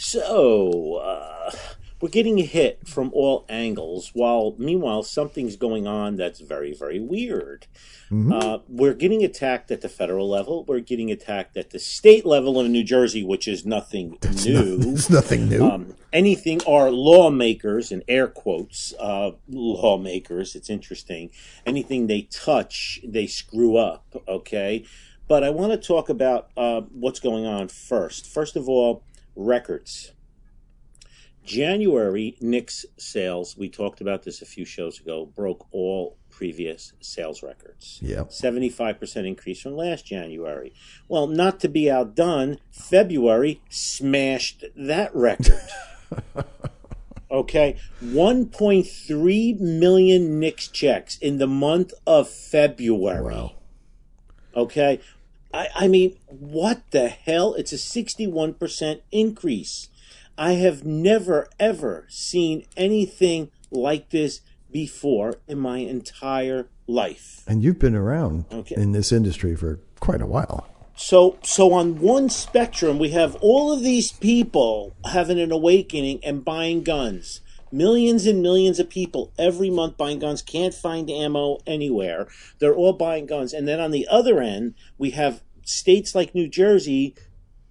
So, uh, we're getting hit from all angles, while meanwhile, something's going on that's very, very weird. Mm-hmm. Uh, we're getting attacked at the federal level. We're getting attacked at the state level of New Jersey, which is nothing That's new. No, it's nothing new. Um, anything our lawmakers, in air quotes, uh, lawmakers, it's interesting. Anything they touch, they screw up, okay? But I want to talk about uh, what's going on first. First of all, records. January NICS sales, we talked about this a few shows ago, broke all previous sales records. Yeah. 75% increase from last January. Well, not to be outdone, February smashed that record. okay. 1.3 million NICS checks in the month of February. Wow. Okay. I, I mean, what the hell? It's a 61% increase. I have never, ever seen anything like this before in my entire life. And you've been around okay. in this industry for quite a while. So, so on one spectrum, we have all of these people having an awakening and buying guns. Millions and millions of people every month buying guns, can't find ammo anywhere. They're all buying guns. And then on the other end, we have states like New Jersey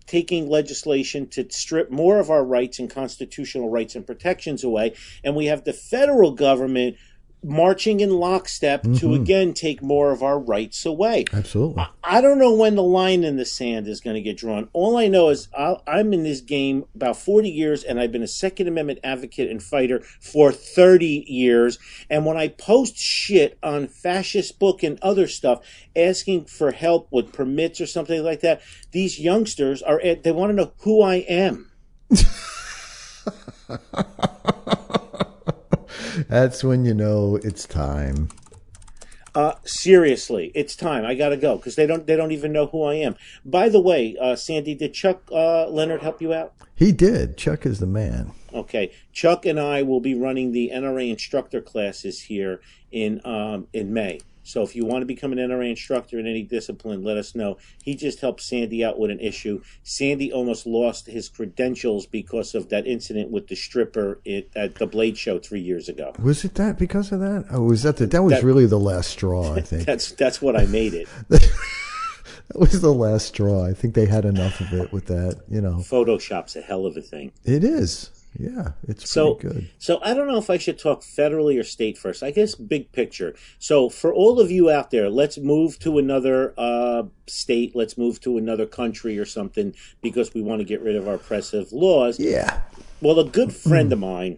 taking legislation to strip more of our rights and constitutional rights and protections away. And we have the federal government marching in lockstep mm-hmm. to again take more of our rights away. Absolutely. I, I, don't know when the line in the sand is going to get drawn. All I know is i am in this game about 40 years and I've been a Second Amendment advocate and fighter for 30 years. And when I post shit on fascist book and other stuff asking for help with permits or something like that, these youngsters are, they want to know who I am. That's when you know it's time. Uh, seriously, it's time. I gotta go because they don't they don't even know who I am. By the way, uh, Sandy, did Chuck uh, Leonard help you out? He did. Chuck is the man. Okay, Chuck and I will be running the NRA instructor classes here in um, in May. So if you want to become an NRA instructor in any discipline, let us know. He just helped Sandy out with an issue. Sandy almost lost his credentials because of that incident with the stripper at the Blade Show three years ago. Was it that because of that? Oh, was that the, that was that, really the last straw? I think that's that's what I made it. that was the last straw. I think they had enough of it with that. You know, Photoshop's a hell of a thing. It is. Yeah, it's so good. So I don't know if I should talk federally or state first. I guess big picture. So for all of you out there, let's move to another uh, state. Let's move to another country or something because we want to get rid of our oppressive laws. Yeah. Well, a good friend of mine,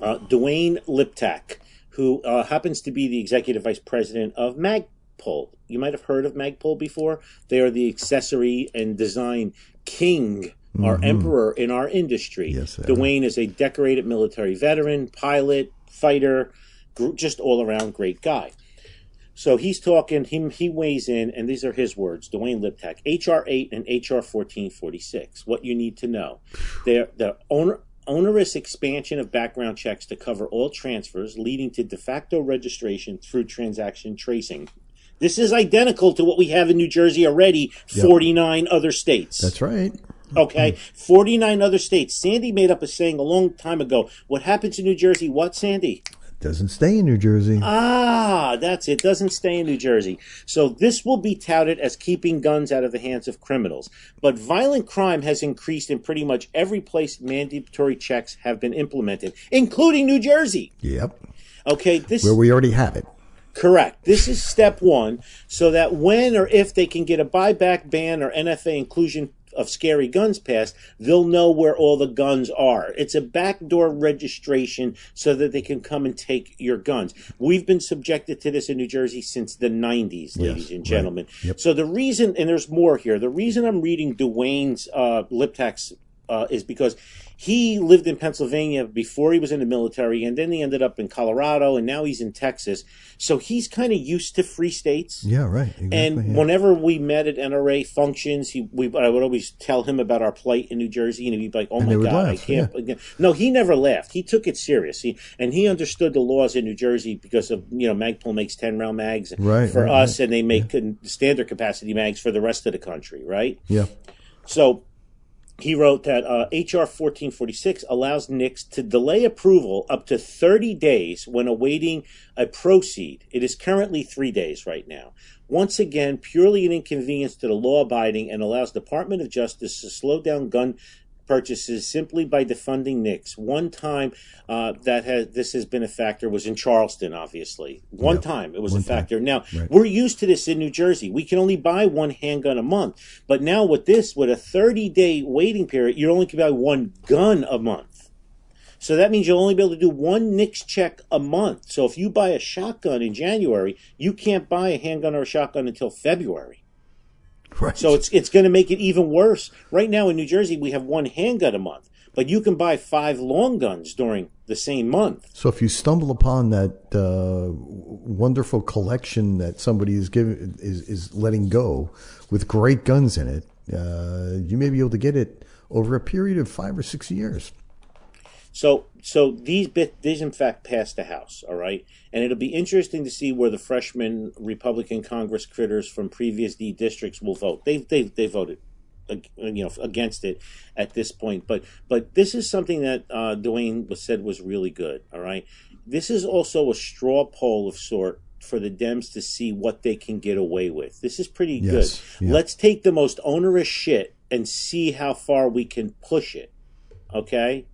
uh, Duane Liptak, who uh, happens to be the executive vice president of Magpul. You might have heard of Magpul before. They are the accessory and design king our mm-hmm. emperor in our industry. Yes, Duane is a decorated military veteran, pilot, fighter, just all around great guy. So he's talking, he, he weighs in, and these are his words Duane Liptak, HR 8 and HR 1446. What you need to know. They're, the onerous expansion of background checks to cover all transfers, leading to de facto registration through transaction tracing. This is identical to what we have in New Jersey already, 49 yep. other states. That's right. Okay, 49 other states. Sandy made up a saying a long time ago. What happens in New Jersey? What, Sandy? Doesn't stay in New Jersey. Ah, that's it. Doesn't stay in New Jersey. So this will be touted as keeping guns out of the hands of criminals. But violent crime has increased in pretty much every place mandatory checks have been implemented, including New Jersey. Yep. Okay, this where we already have it. Correct. This is step one, so that when or if they can get a buyback ban or NFA inclusion of scary guns passed, they'll know where all the guns are. It's a backdoor registration so that they can come and take your guns. We've been subjected to this in New Jersey since the 90s, ladies and gentlemen. right. Yep. So the reason, and there's more here, the reason I'm reading Duane's uh, Liptak's uh, is because he lived in Pennsylvania before he was in the military, and then he ended up in Colorado, and now he's in Texas. So he's kind of used to free states. Yeah, right. Exactly, And yeah. whenever we met at NRA functions, he we I would always tell him about our plight in New Jersey, and he'd be like, "Oh And my god, I can't." No, he never laughed. He took it serious. He, and he understood the laws in New Jersey because of you know Magpul makes ten round mags Right, for right, us, and they make con- standard capacity mags for the rest of the country, right? yeah. So he wrote that uh, HR 1446 allows NICS to delay approval up to 30 days when awaiting a proceed. It is currently three days right now. Once again, purely an inconvenience to the law abiding and allows Department of Justice to slow down gun purchases simply by defunding NICS. One time uh, that has this has been a factor was in Charleston, obviously. One time it was a factor. Now Right. we're used to this in New Jersey. We can only buy one handgun a month, but now with this, with a 30 day waiting period, you only can buy one gun a month. So that means you'll only be able to do one NICS check a month. So if you buy a shotgun in January, you can't buy a handgun or a shotgun until February. Right. So it's it's going to make it even worse. Right now in New Jersey, we have one handgun a month, but you can buy five long guns during the same month. So if you stumble upon that uh, wonderful collection that somebody is giving is, is letting go with great guns in it, uh, you may be able to get it over a period of five or six years. So so these bit these in fact passed the House, all right, and it'll be interesting to see where the freshman Republican Congress critters from previous D districts will vote. They they they voted. You know, against it at this point, but but this is something that uh, Duane was said was really good. All right, this is also a straw poll of sort for the Dems to see what they can get away with. This is pretty Yes, good. yeah. Let's take the most onerous shit and see how far we can push it. Okay.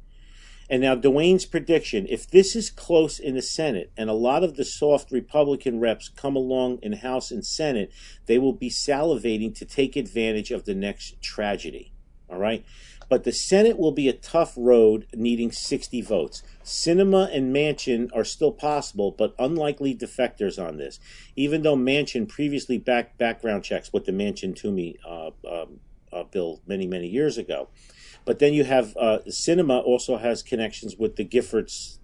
And now Duane's prediction, if this is close in the Senate and a lot of the soft Republican reps come along in House and Senate, they will be salivating to take advantage of the next tragedy. All right? But the Senate will be a tough road needing 60 votes. Sinema and Manchin are still possible, but unlikely defectors on this. Even though Manchin previously backed background checks with the Manchin Toomey uh, um, uh, bill many, many years ago. But then you have uh, Sinema also has connections with the Giffords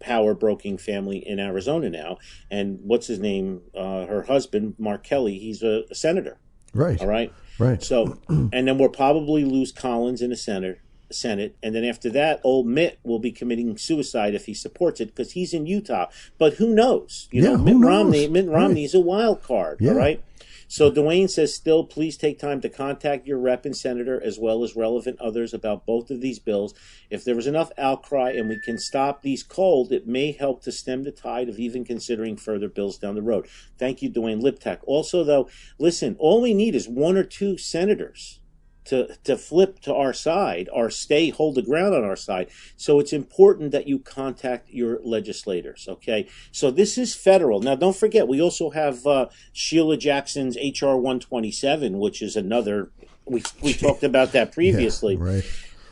power broking family in Arizona now. And what's his name? Uh, her husband, Mark Kelly, he's a, a senator. Right. All right. Right. So, and then we'll probably lose Collins in the Senate. Senate, and then after that, old Mitt will be committing suicide if he supports it because he's in Utah. But who knows? You Yeah, know, Mitt knows? Romney. Mitt Right. Romney's a wild card. Yeah. All right. So Duane says, still, please take time to contact your rep and senator as well as relevant others about both of these bills. If there was enough outcry and we can stop these cold, it may help to stem the tide of even considering further bills down the road. Thank you, Duane Liptak. Also, though, listen, all we need is one or two senators to to flip to our side or stay hold the ground on our side. So it's important that you contact your legislators. Okay, so this is federal. Now, don't forget, we also have uh, Sheila Jackson's HR one twenty seven, which is another. We we talked about that previously. Right.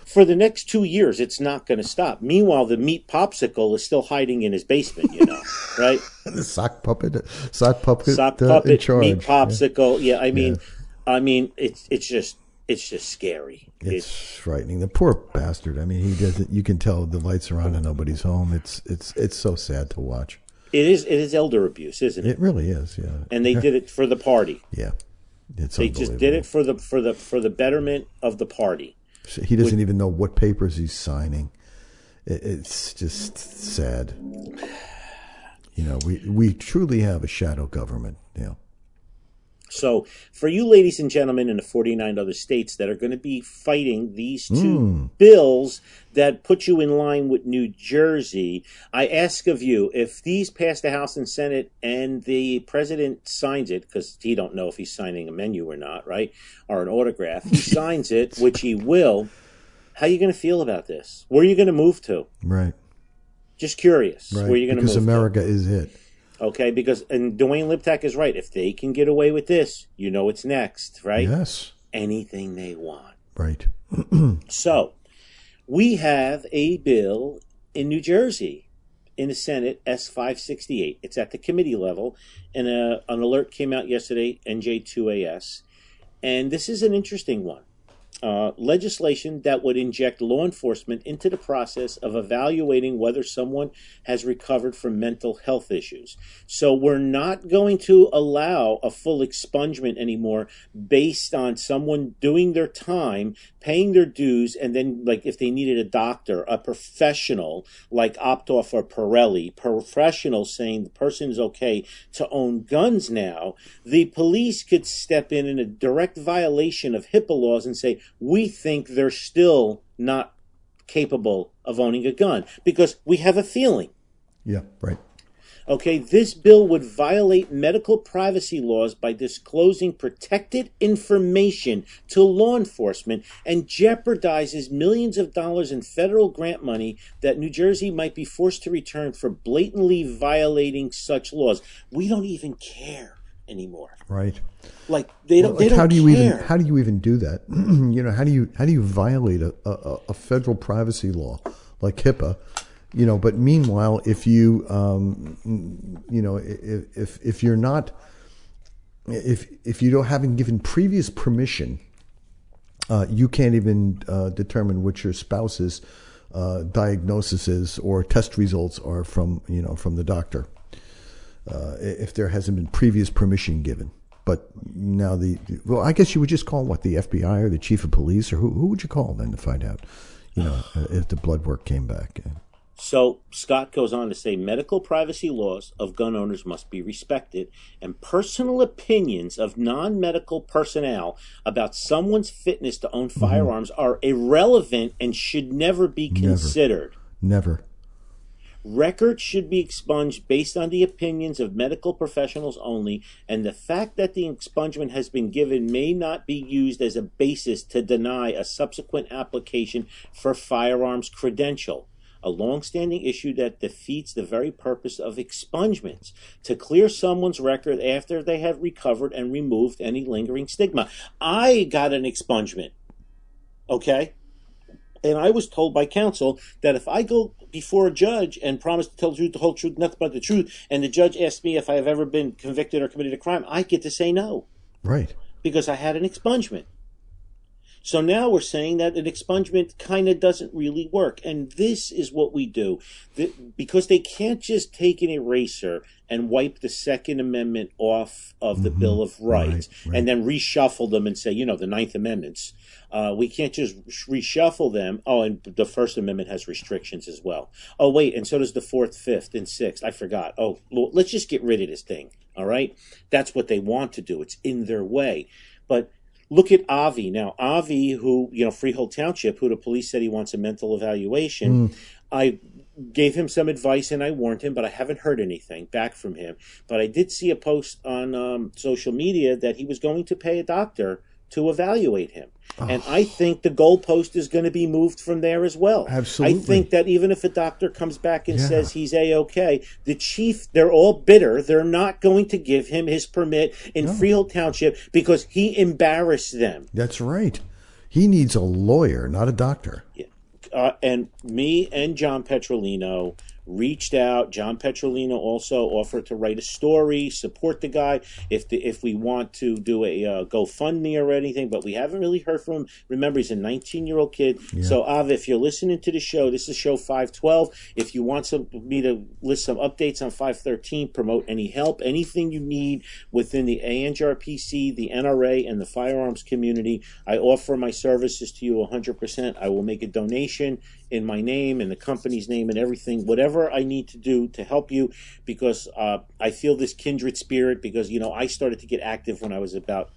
For the next two years, it's not going to stop. Meanwhile, the meat popsicle is still hiding in his basement. You know, right? The sock puppet, sock puppet, sock uh, in puppet, charge. meat popsicle. Yeah, I mean, I mean, it's it's just it's just scary. It's frightening. The poor bastard. I mean, he doesn't. You can tell the lights are on and nobody's home. It's it's it's so sad to watch. It is it is elder abuse, isn't it? It really is. Yeah. And they did it for the party. Yeah. It's They just did it for the for the for the betterment of the party. So He doesn't even know what papers he's signing. It, it's just sad. You know, we we truly have a shadow government. You know. So, for you ladies and gentlemen in the 49 other states that are going to be fighting these two hmm. bills that put you in line with New Jersey, I ask of you if these pass the House and Senate and the president signs it, because he don't know if he's signing a menu or not, right? Or an autograph. He signs it, which he will. How are you going to feel about this? Where are you going to move to? Right. Just curious. Right. Where are you going to because move to? America is it. Okay, because and Duane Liptak is right. If they can get away with this, you know it's next, right? Yes. Anything they want. Right. So, we have a bill in New Jersey in the Senate, S568. It's at the committee level, and a, an alert came out yesterday, NJ2AS. And this is an interesting one. Uh, legislation that would inject law enforcement into the process of evaluating whether someone has recovered from mental health issues. So we're not going to allow a full expungement anymore based on someone doing their time, paying their dues, and then, like, if they needed a doctor, a professional like Optoff or Pirelli, professional saying the person is okay to own guns now, the police could step in in a direct violation of HIPAA laws and say, we think they're still not capable of owning a gun because we have a feeling. Yeah. Right. Okay, this bill would violate medical privacy laws by disclosing protected information to law enforcement and jeopardizes millions of dollars in federal grant money that New Jersey might be forced to return for blatantly violating such laws. We don't even care anymore. Right. Like they don't. Like, they don't how do you care. even how do you even do that? you know, how do you how do you violate a, a, a federal privacy law like HIPAA? You know, but meanwhile, if you um, you know if, if you're not if if you don't haven't given previous permission, uh, you can't even uh, determine what your spouse's uh, diagnosis is or test results are from you know from the doctor uh, if there hasn't been previous permission given. But now the well, I guess you would just call what the FBI or the chief of police or who who would you call then to find out, you know, uh, if the blood work came back. So Scott goes on to say medical privacy laws of gun owners must be respected, and personal opinions of non medical personnel about someone's fitness to own mm-hmm. firearms are irrelevant and should never be considered. Never. Records should be expunged based on the opinions of medical professionals only, and the fact that the expungement has been given may not be used as a basis to deny a subsequent application for firearms credential a long-standing issue that defeats the very purpose of expungements to clear someone's record after they have recovered and removed any lingering stigma. I got an expungement. Okay? And I was told by counsel that if I go before a judge and promise to tell the truth, the whole truth, nothing but the truth, and the judge asks me if I have ever been convicted or committed a crime, I get to say no Right. because I had an expungement. So now we're saying that an expungement kind of doesn't really work. And this is what we do. The, because they can't just take an eraser and wipe the Second Amendment off of the Bill of Rights Right, right. and then reshuffle them and say, you know, the Ninth Amendments. Uh, we can't just reshuffle them. Oh, and the First Amendment has restrictions as well. Oh, wait, and so does the Fourth, Fifth, and Sixth. I forgot. Oh, well, let's just get rid of this thing. All right? That's what they want to do. It's in their way. But look at Avi now. Avi, who you know, Freehold Township, who the police said he wants a mental evaluation. I gave him some advice and I warned him, but I haven't heard anything back from him. But I did see a post on um, social media that he was going to pay a doctor to evaluate him. And I think the goalpost is going to be moved from there as well. Absolutely. I think that even if a doctor comes back and Yeah. says he's a okay, the chief they're all bitter. They're not going to give him his permit in Freehold Township because he embarrassed them. That's right. He needs a lawyer, not a doctor. uh, and me and John Petrolino reached out. John Petrolino also offered to write a story, support the guy if the, if we want to do a uh, GoFundMe or anything. But we haven't really heard from him. Remember, he's a 19 year old kid. So Av, if you're listening to the show, this is show 512. If you want some me to list some updates on 513, promote any help, anything you need within the ANJRPC, the NRA, and the firearms community, I offer my services to you 100%. I will make a donation in my name and the company's name and everything, whatever I need to do to help you, because uh, I feel this kindred spirit. Because you know, I started to get active when I was about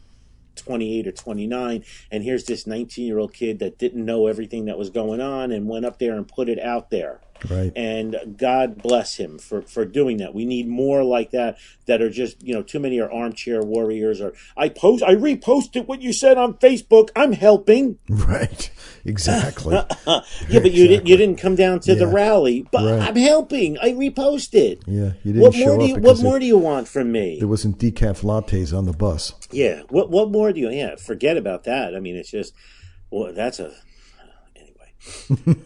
28 or 29 and here's this 19 year old kid that didn't know everything that was going on and went up there and put it out there Right. And God bless him for, for doing that. We need more like that that are just, you know, too many are armchair warriors or I post, I reposted what you said on Facebook. I'm helping. Right. Exactly. yeah, but you didn't, you didn't come down to the rally, but Right. I'm helping. I reposted. yeah. You didn't What show more do you, what more it- do you want from me? there wasn't decaf lattes on the bus. Yeah. What what more do you? Yeah. Forget about that. I mean, it's just. Well, that's a. Anyway.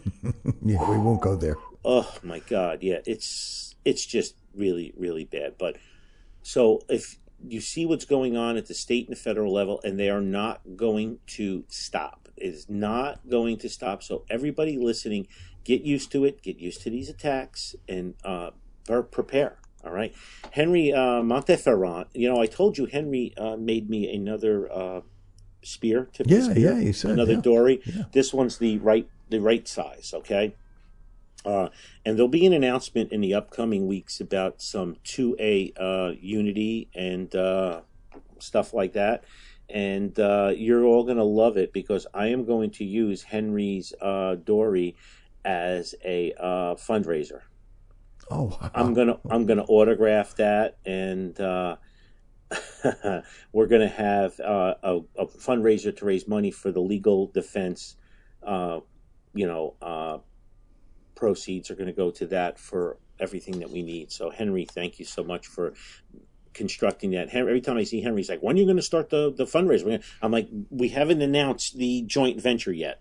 Yeah, we won't go there. Oh my God. Yeah. It's it's just really really bad. But so if you see what's going on at the state and the federal level, and they are not going to stop. It is not going to stop. So everybody listening, get used to it. Get used to these attacks and uh, prepare. All right, Henry uh, Monteferrand. You know, I told you Henry uh, made me another uh, spear. Tip Yeah, spear, yeah, you said, another yeah. dory. Yeah. This one's the right the right size. Okay. Uh, and there'll be an announcement in the upcoming weeks about some 2A uh, Unity and uh, stuff like that. And uh, you're all going to love it because I am going to use Henry's uh, Dory as a uh, fundraiser. Oh, wow. I'm gonna I'm gonna autograph that, and uh, we're gonna have uh, a, a fundraiser to raise money for the legal defense. Uh, you know, uh, proceeds are going to go to that for everything that we need. So, Henry, thank you so much for constructing that. Henry, every time I see Henry, he's like, "When are you going to start the the fundraiser?" I'm like, "We haven't announced the joint venture yet."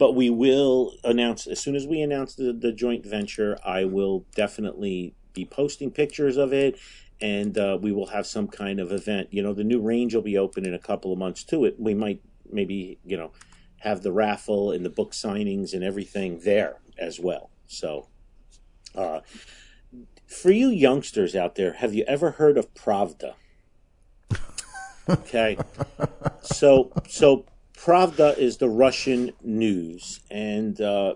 but we will announce as soon as we announce the, the joint venture i will definitely be posting pictures of it and uh, we will have some kind of event you know the new range will be open in a couple of months too it we might maybe you know have the raffle and the book signings and everything there as well so uh, for you youngsters out there have you ever heard of pravda okay so so Pravda is the Russian news, and uh,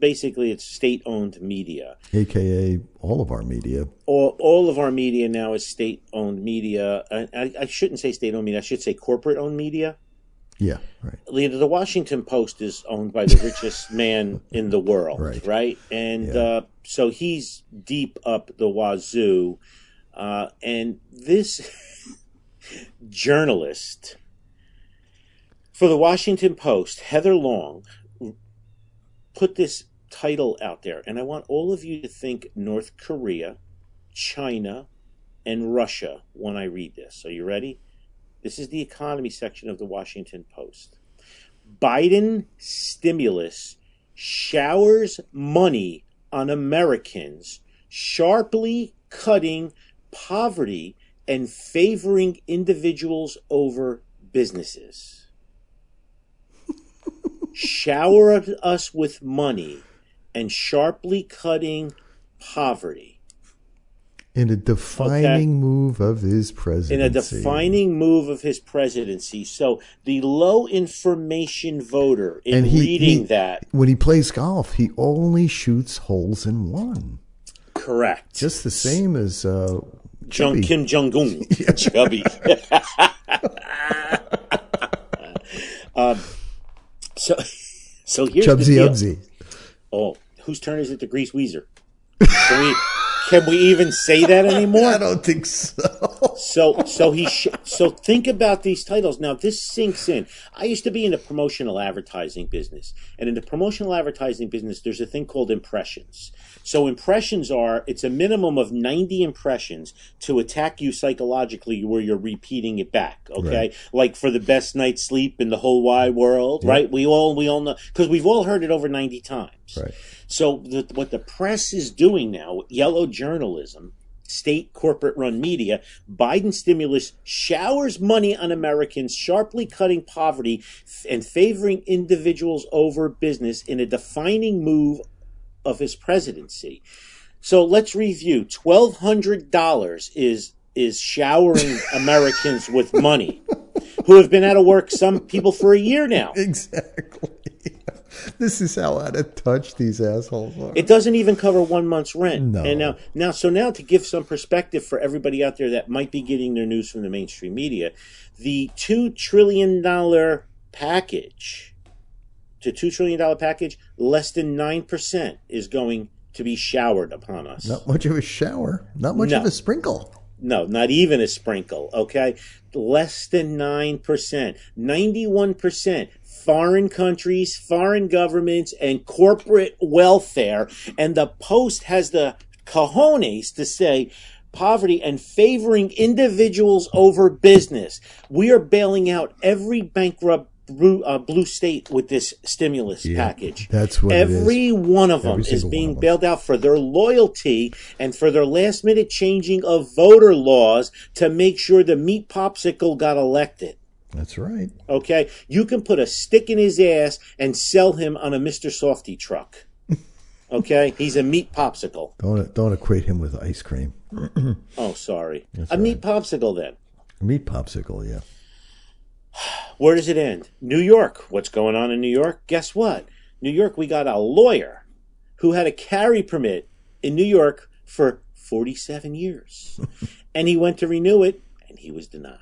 basically it's state-owned media. AKA all of our media. All, all of our media now is state-owned media. I, I, I shouldn't say state-owned media. I should say corporate-owned media. Yeah, right. The, the Washington Post is owned by the richest man in the world, Right. And Yeah. uh, so he's deep up the wazoo. Uh, and this journalist for the Washington Post, Heather Long, put this title out there. And I want all of you to think North Korea, China, and Russia when I read this. Are you ready? This is the economy section of the Washington Post. Biden stimulus showers money on Americans, sharply cutting poverty and favoring individuals over businesses. Shower us with money and sharply cutting poverty. In a defining move of his presidency. in a defining move of his presidency. So the low information voter in And he- reading he- that, When he plays golf, he only shoots holes in one. correct. Just the same as uh, Jung, Kim Jong Un, chubby. um, so, so here's the deal. Ubsy. Oh, whose turn is it to grease Weezer? Can we, even say that anymore? I don't think so. So, so he, sh- so think about these titles. Now, this sinks in. I used to be in the promotional advertising business, and in the promotional advertising business, there's a thing called impressions. So, impressions are it's a minimum of ninety impressions to attack you psychologically, where you're repeating it back. Okay, Right. like for the best night's sleep in the whole wide world, right? We all, we all know because we've all heard it over ninety times. Right. So the, what the press is doing now, yellow journalism, state corporate run media, Biden stimulus showers money on Americans, sharply cutting poverty and favoring individuals over business in a defining move of his presidency. So let's review. Twelve hundred dollars is is showering Americans with money who have been out of work, some people for a year now. Exactly. this is how out of touch these assholes are. It doesn't even cover one month's rent. No. And now, now, so now to give some perspective for everybody out there that might be getting their news from the mainstream media, the two trillion dollar package to two trillion dollar package, less than nine percent is going to be showered upon us. Not much of a shower. Not much No. of a sprinkle. No, not even a sprinkle, okay? Less than 9%. 91% foreign countries, foreign governments, and corporate welfare. And the Post has the cojones to say poverty and favoring individuals over business. We are bailing out every bankrupt blue, uh, blue state with this stimulus package. that's what it is. Every one of them Every is being bailed out for their loyalty and for their last minute changing of voter laws to make sure the meat popsicle got elected. That's right. Okay? You can put a stick in his ass and sell him on a Mr. Softy truck. Okay? He's a meat popsicle. Don't don't equate him with ice cream. Oh, sorry. a meat popsicle then. Meat popsicle, yeah. Where does it end? New York. What's going on in New York? Guess what? New York, we got a lawyer who had a carry permit in New York for 47 years. and he went to renew it and he was denied.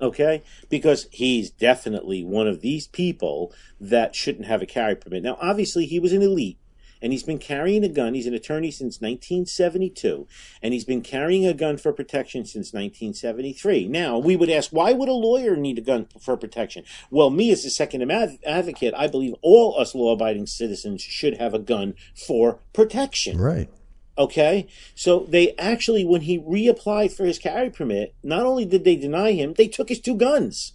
Okay? Because he's definitely one of these people that shouldn't have a carry permit. Now, obviously, he was an elite and he's been carrying a gun. He's an attorney since 1972, and he's been carrying a gun for protection since 1973. Now, we would ask, why would a lawyer need a gun for protection? Well, me as a Second Amendment advocate, I believe all us law abiding citizens should have a gun for protection. Right. Okay? So they actually, when he reapplied for his carry permit, not only did they deny him, they took his two guns.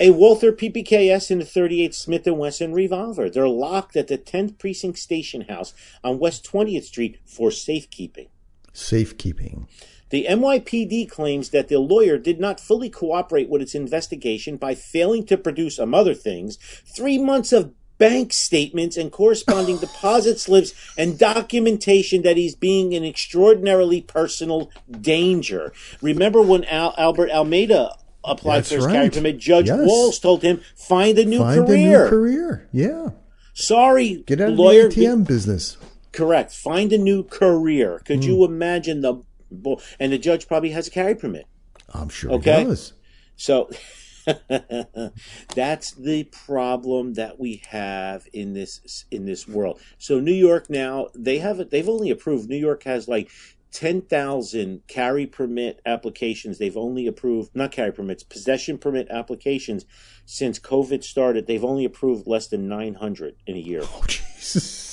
A Walther PPKS and a 38 Smith & Wesson revolver. They're locked at the 10th Precinct Station House on West 20th Street for safekeeping. Safekeeping. The NYPD claims that the lawyer did not fully cooperate with its investigation by failing to produce, among other things, three months of bank statements and corresponding deposit slips and documentation that he's being in extraordinarily personal danger. Remember when Al- Albert Almeida applied That's for his right. carry permit? Judge Yes. Walls told him, find a new Find career. a new career. Yeah. Sorry, Get out of lawyer. the ATM business. Correct. Find a new career. Could you Hmm. imagine the? And the judge probably has a carry permit. I'm sure Okay. he does. So that's the problem that we have in this in this world. So New York now they have they've only approved New York has like 10,000 carry permit applications. They've only approved not carry permits, possession permit applications since COVID started. They've only approved less than 900 in a year. Oh, Jesus.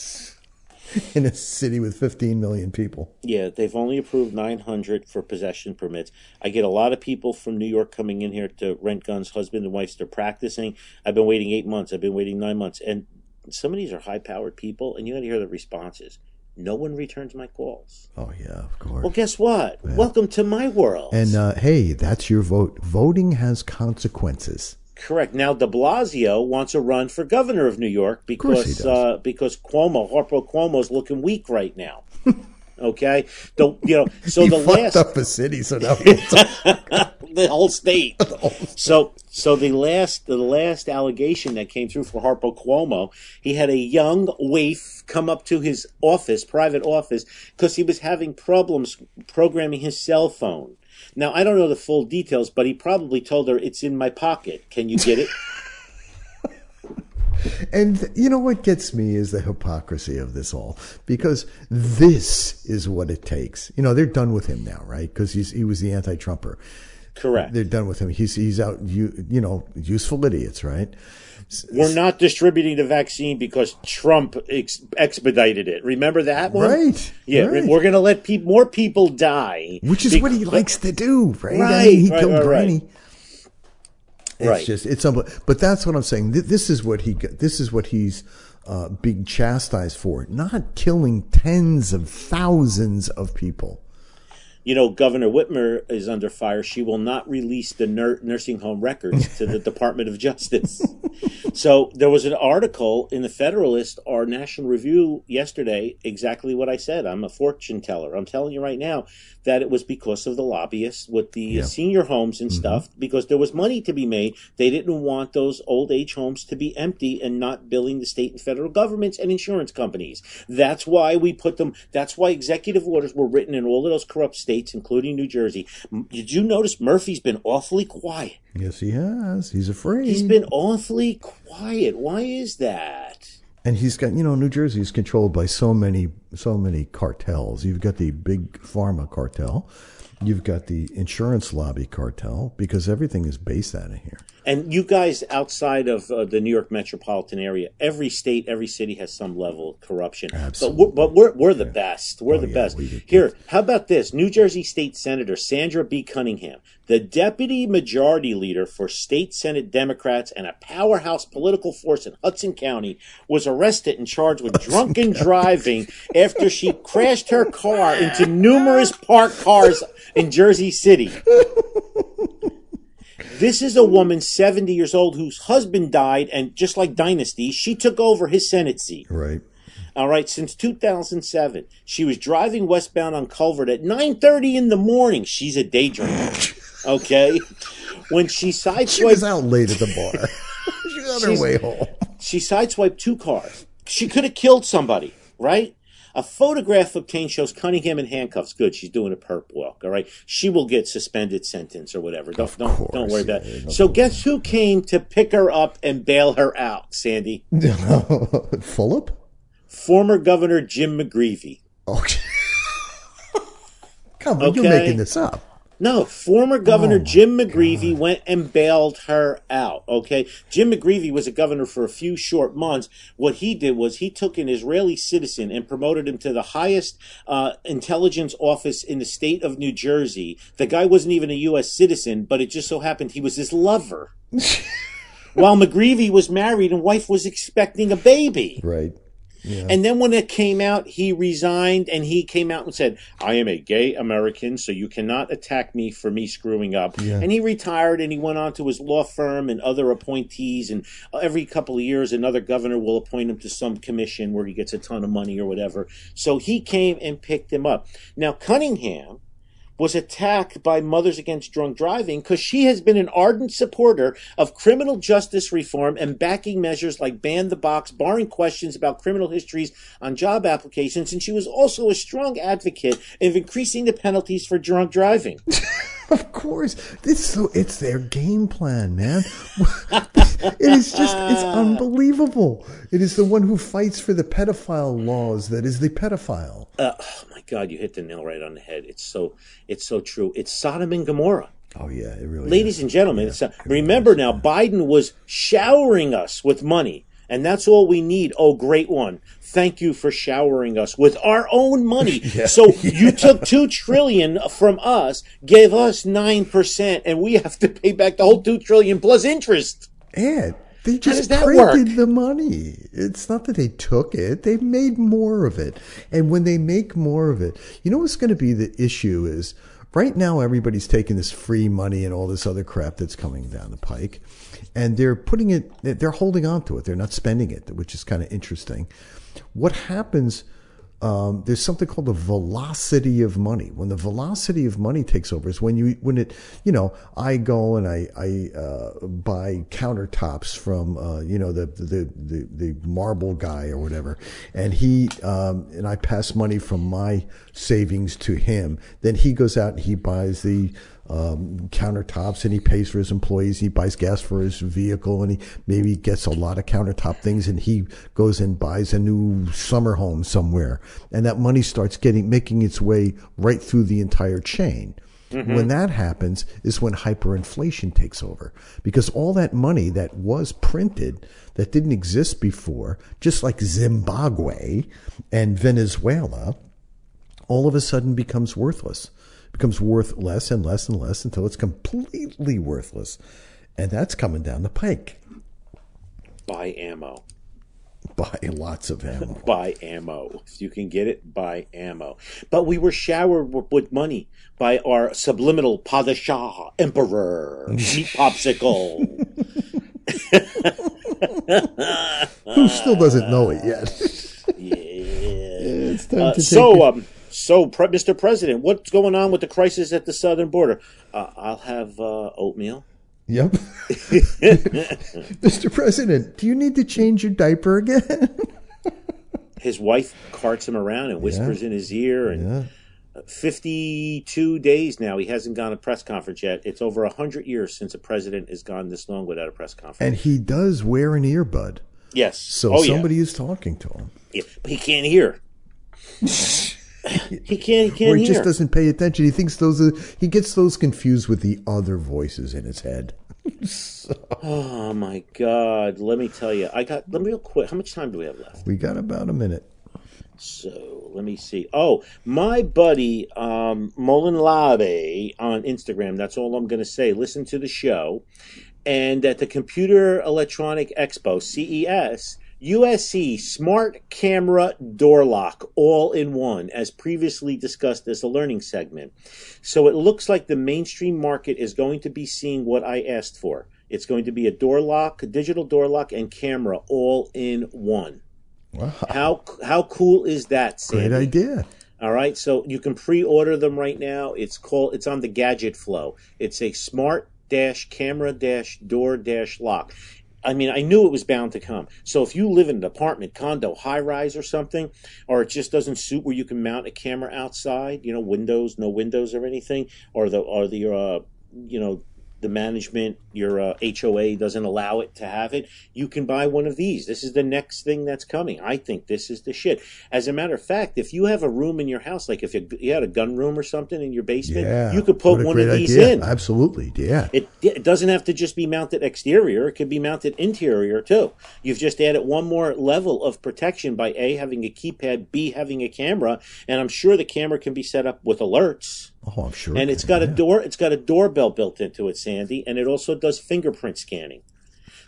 In a city with 15 million people. Yeah, they've only approved 900 for possession permits. I get a lot of people from New York coming in here to rent guns, husband and wives. They're practicing. I've been waiting eight months. I've been waiting nine months. And some of these are high powered people, and you got to hear the responses. No one returns my calls. Oh, yeah, of course. Well, guess what? Welcome to my world. And uh, hey, that's your vote. Voting has consequences. Correct. Now, De Blasio wants to run for governor of New York because uh, because Cuomo, Harpo Cuomo's looking weak right now. okay, the you know so he the last up the city, so now it's the whole state. So, so the last the last allegation that came through for Harpo Cuomo, he had a young waif come up to his office, private office, because he was having problems programming his cell phone. Now, I don't know the full details, but he probably told her, "It's in my pocket. Can you get it?" And you know what gets me is the hypocrisy of this all, because this is what it takes. You know, they're done with him now, right? Because he's he was the anti-Trumper. Correct. They're done with him. He's he's out. You you know, useful idiots, right? We're not distributing the vaccine because Trump ex- expedited it. Remember that one? Right. Yeah, right. we're going to let peop more people die, which is what he likes to do, right? I Right, mean, he right, killed right, right. It's Right. just it's unbel- but that's what I'm saying. This is what he got- this is what he's uh, being chastised for, not killing tens of thousands of people. You know, Governor Whitmer is under fire. She will not release the nur- nursing home records to the Department of Justice. so there was an article in the Federalist or National Review yesterday, exactly what I said. I'm a fortune teller. I'm telling you right now that it was because of the lobbyists with the uh, senior homes and stuff, because there was money to be made. They didn't want those old age homes to be empty and not billing the state and federal governments and insurance companies. That's why we put them, that's why executive orders were written in all of those corrupt states, including New Jersey. Did you notice Murphy's been awfully quiet? Yes, he has. He's afraid. He's been awfully quiet. Why is that? and he's got you know New Jersey is controlled by so many so many cartels. You've got the big pharma cartel, you've got the insurance lobby cartel because everything is based out of here. And you guys outside of uh, the New York metropolitan area, every state, every city has some level of corruption. Absolutely. But we're, but we're, we're the best. We're Oh, the yeah, best. we. Here, how about this? New Jersey State Senator Sandra B. Cunningham, the deputy majority leader for state Senate Democrats and a powerhouse political force in Hudson County, was arrested and charged with drunken driving after she crashed her car into numerous parked cars in Jersey City. This is a woman 70 years old whose husband died, and just like Dynasty, she took over his Senate seat. Right. All right, since 2007, she was driving westbound on Culver at 9:30 in the morning. She's a day drinker. Okay, when she sideswiped, She was out late at the bar. she was on her way home. she sideswiped two cars. She could have killed somebody, right? A photograph obtained shows Cunningham in handcuffs. Good, she's doing a perp walk. All right, she will get suspended sentence or whatever. Don't don't, course, don't worry about yeah, it. So guess who came to pick her up and bail her out? Sandy, Fulop? former Governor Jim McGreevey. Okay. Come on, you're making this up. No, former Governor Oh, Jim McGreevey went and bailed her out. Okay. Jim McGreevey was a governor for a few short months. What he did was he took an Israeli citizen and promoted him to the highest uh, intelligence office in the state of New Jersey. The guy wasn't even a U.S. citizen, but it just so happened he was his lover. While McGreevey was married and wife was expecting a baby. Right. And then when it came out, he resigned and he came out and said, I am a gay American, so you cannot attack me for me screwing up. Yeah. And he retired and he went on to his law firm and other appointees. And uh, every couple of years, another governor will appoint him to some commission where he gets a ton of money or whatever. So he came and picked him up. Now, Cunningham was attacked by Mothers Against Drunk Driving because she has been an ardent supporter of criminal justice reform and backing measures like ban the box, barring questions about criminal histories on job applications. And she was also a strong advocate of increasing the penalties for drunk driving. Of course. It's so it's their game plan, man. it is just it's unbelievable. It is the one who fights for the pedophile laws that is the pedophile. Uh, oh my God, you hit the nail right on the head. It's so, it's so true. It's Sodom and Gomorrah. Oh yeah, it really Ladies is. and gentlemen, it's, uh, remember now, Biden was showering us with money, and that's all we need. Oh, great one! Thank you for showering us with our own money. So you took two trillion from us, gave us nine percent, and we have to pay back the whole two trillion plus interest. And they just printed work? the money. It's not that they took it; they made more of it. And when they make more of it, you know what's going to be the issue is right now everybody's taking this free money and all this other crap that's coming down the pike, and they're putting it. They're holding on to it. They're not spending it, which is kind of interesting. What happens? um, there's something called the velocity of money. When the velocity of money takes over is when you when it you know I go and I I uh, buy countertops from uh, you know the, the the the marble guy or whatever, and he um, and I pass money from my savings to him. Then he goes out and he buys the um, countertops and he pays for his employees. He buys gas for his vehicle and he maybe gets a lot of countertop things and he goes and buys a new summer home somewhere. And that money starts getting, making its way right through the entire chain. When that happens is when hyperinflation takes over because all that money that was printed that didn't exist before, just like Zimbabwe and Venezuela, all of a sudden becomes worthless. Becomes worth less and less and less until it's completely worthless. And that's coming down the pike. Buy ammo. Buy lots of ammo. buy ammo. If you can get it, buy ammo. But we were showered with money by our subliminal Padishah Emperor, Meat Popsicle. Who still doesn't know it yet? yeah. it's time Uh, to take so, it. um, so, Mr. President, what's going on with the crisis at the southern border? Uh, I'll have uh, oatmeal. Yep. Mr. President, do you need to change your diaper again? His wife carts him around and whispers in his ear, and yeah. 52 days now. He hasn't gone a press conference yet. It's over 100 years since a president has gone this long without a press conference. And he does wear an earbud. yes. So oh, somebody is talking to him. Yeah. yeah. But he can't hear. he can't, he can't Or he hear. just doesn't pay attention. He thinks those are, he gets those confused with the other voices in his head. oh, my God. Let me tell you. I got, let me real quick. How much time do we have left? We got about a minute. So let me see. Oh, my buddy um, Molon Labe on Instagram. That's all I'm going to say. Listen to the show. And at the Computer Electronic Expo, CES, USC Smart Camera Door Lock, all in one, as previously discussed as a learning segment. So it looks like the mainstream market is going to be seeing what I asked for. It's going to be a door lock, a digital door lock, and camera all in one. Wow. How how cool is that, Sandy? Great idea. All right, so you can pre-order them right now. It's called it's on the Gadget Flow. It's a smart dash camera dash door dash lock. I mean, I knew it was bound to come. So if you live in an apartment, condo, high rise, or something, or it just doesn't suit where you can mount a camera outside, you know, windows, no windows or anything, or the or the uh, you know the management, your uh, HOA doesn't allow it to have it, you can buy one of these. This is the next thing that's coming. I think this is the shit. As a matter of fact, if you have a room in your house, like if you, you had a gun room or something in your basement, Yeah. you could put one of these idea. in. Absolutely. Yeah. It, it doesn't have to just be mounted exterior. It could be mounted interior too. You've just added one more level of protection by A, having a keypad, B, having a camera, and I'm sure the camera can be set up with alerts. Oh, I'm sure. And it it's got a door. It's got a doorbell built into it, Sandy, and it also does fingerprint scanning.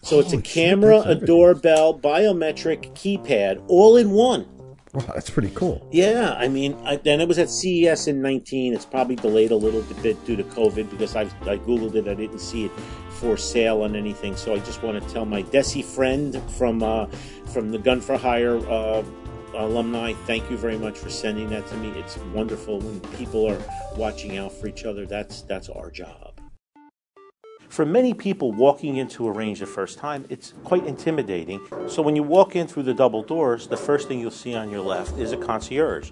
So it's a Holy camera, a doorbell, biometric, keypad, all in one. Wow, that's pretty cool. Yeah, I mean, I, and it was at CES in 19. It's probably delayed a little bit due to COVID because I, I googled it. I didn't see it for sale on anything. So I just want to tell my Desi friend from uh, from the Gun for Hire uh, alumni, thank you very much for sending that to me. It's wonderful when people are watching out for each other. That's that's our job. For many people walking into a range the first time, it's quite intimidating. So when you walk in through the double doors, the first thing you'll see on your left is a concierge.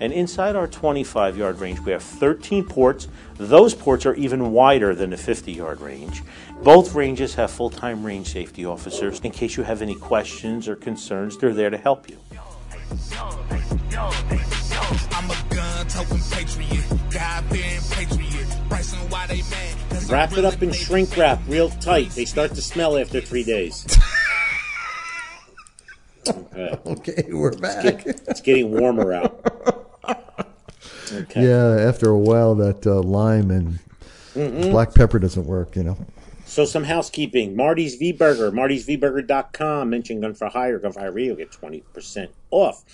And inside our 25 yard range, we have 13 ports. Those ports are even wider than the 50 yard range. Both ranges have full time range safety officers. In case you have any questions or concerns, they're there to help you. I'm a gun toting patriot, God bearing patriot. Bryson, why they mad? 'Cause I'm Wrap it up in shrink wrap real tight. They start to smell after three days. Okay. Okay, we're back. It's getting warmer out. Okay. Yeah, after a while, that uh, lime and black pepper doesn't work. You know. So some housekeeping. Marty's V Burger, martysvburger.com. Mention Gun for Hire, Gun for Hire Radio, get 20% off.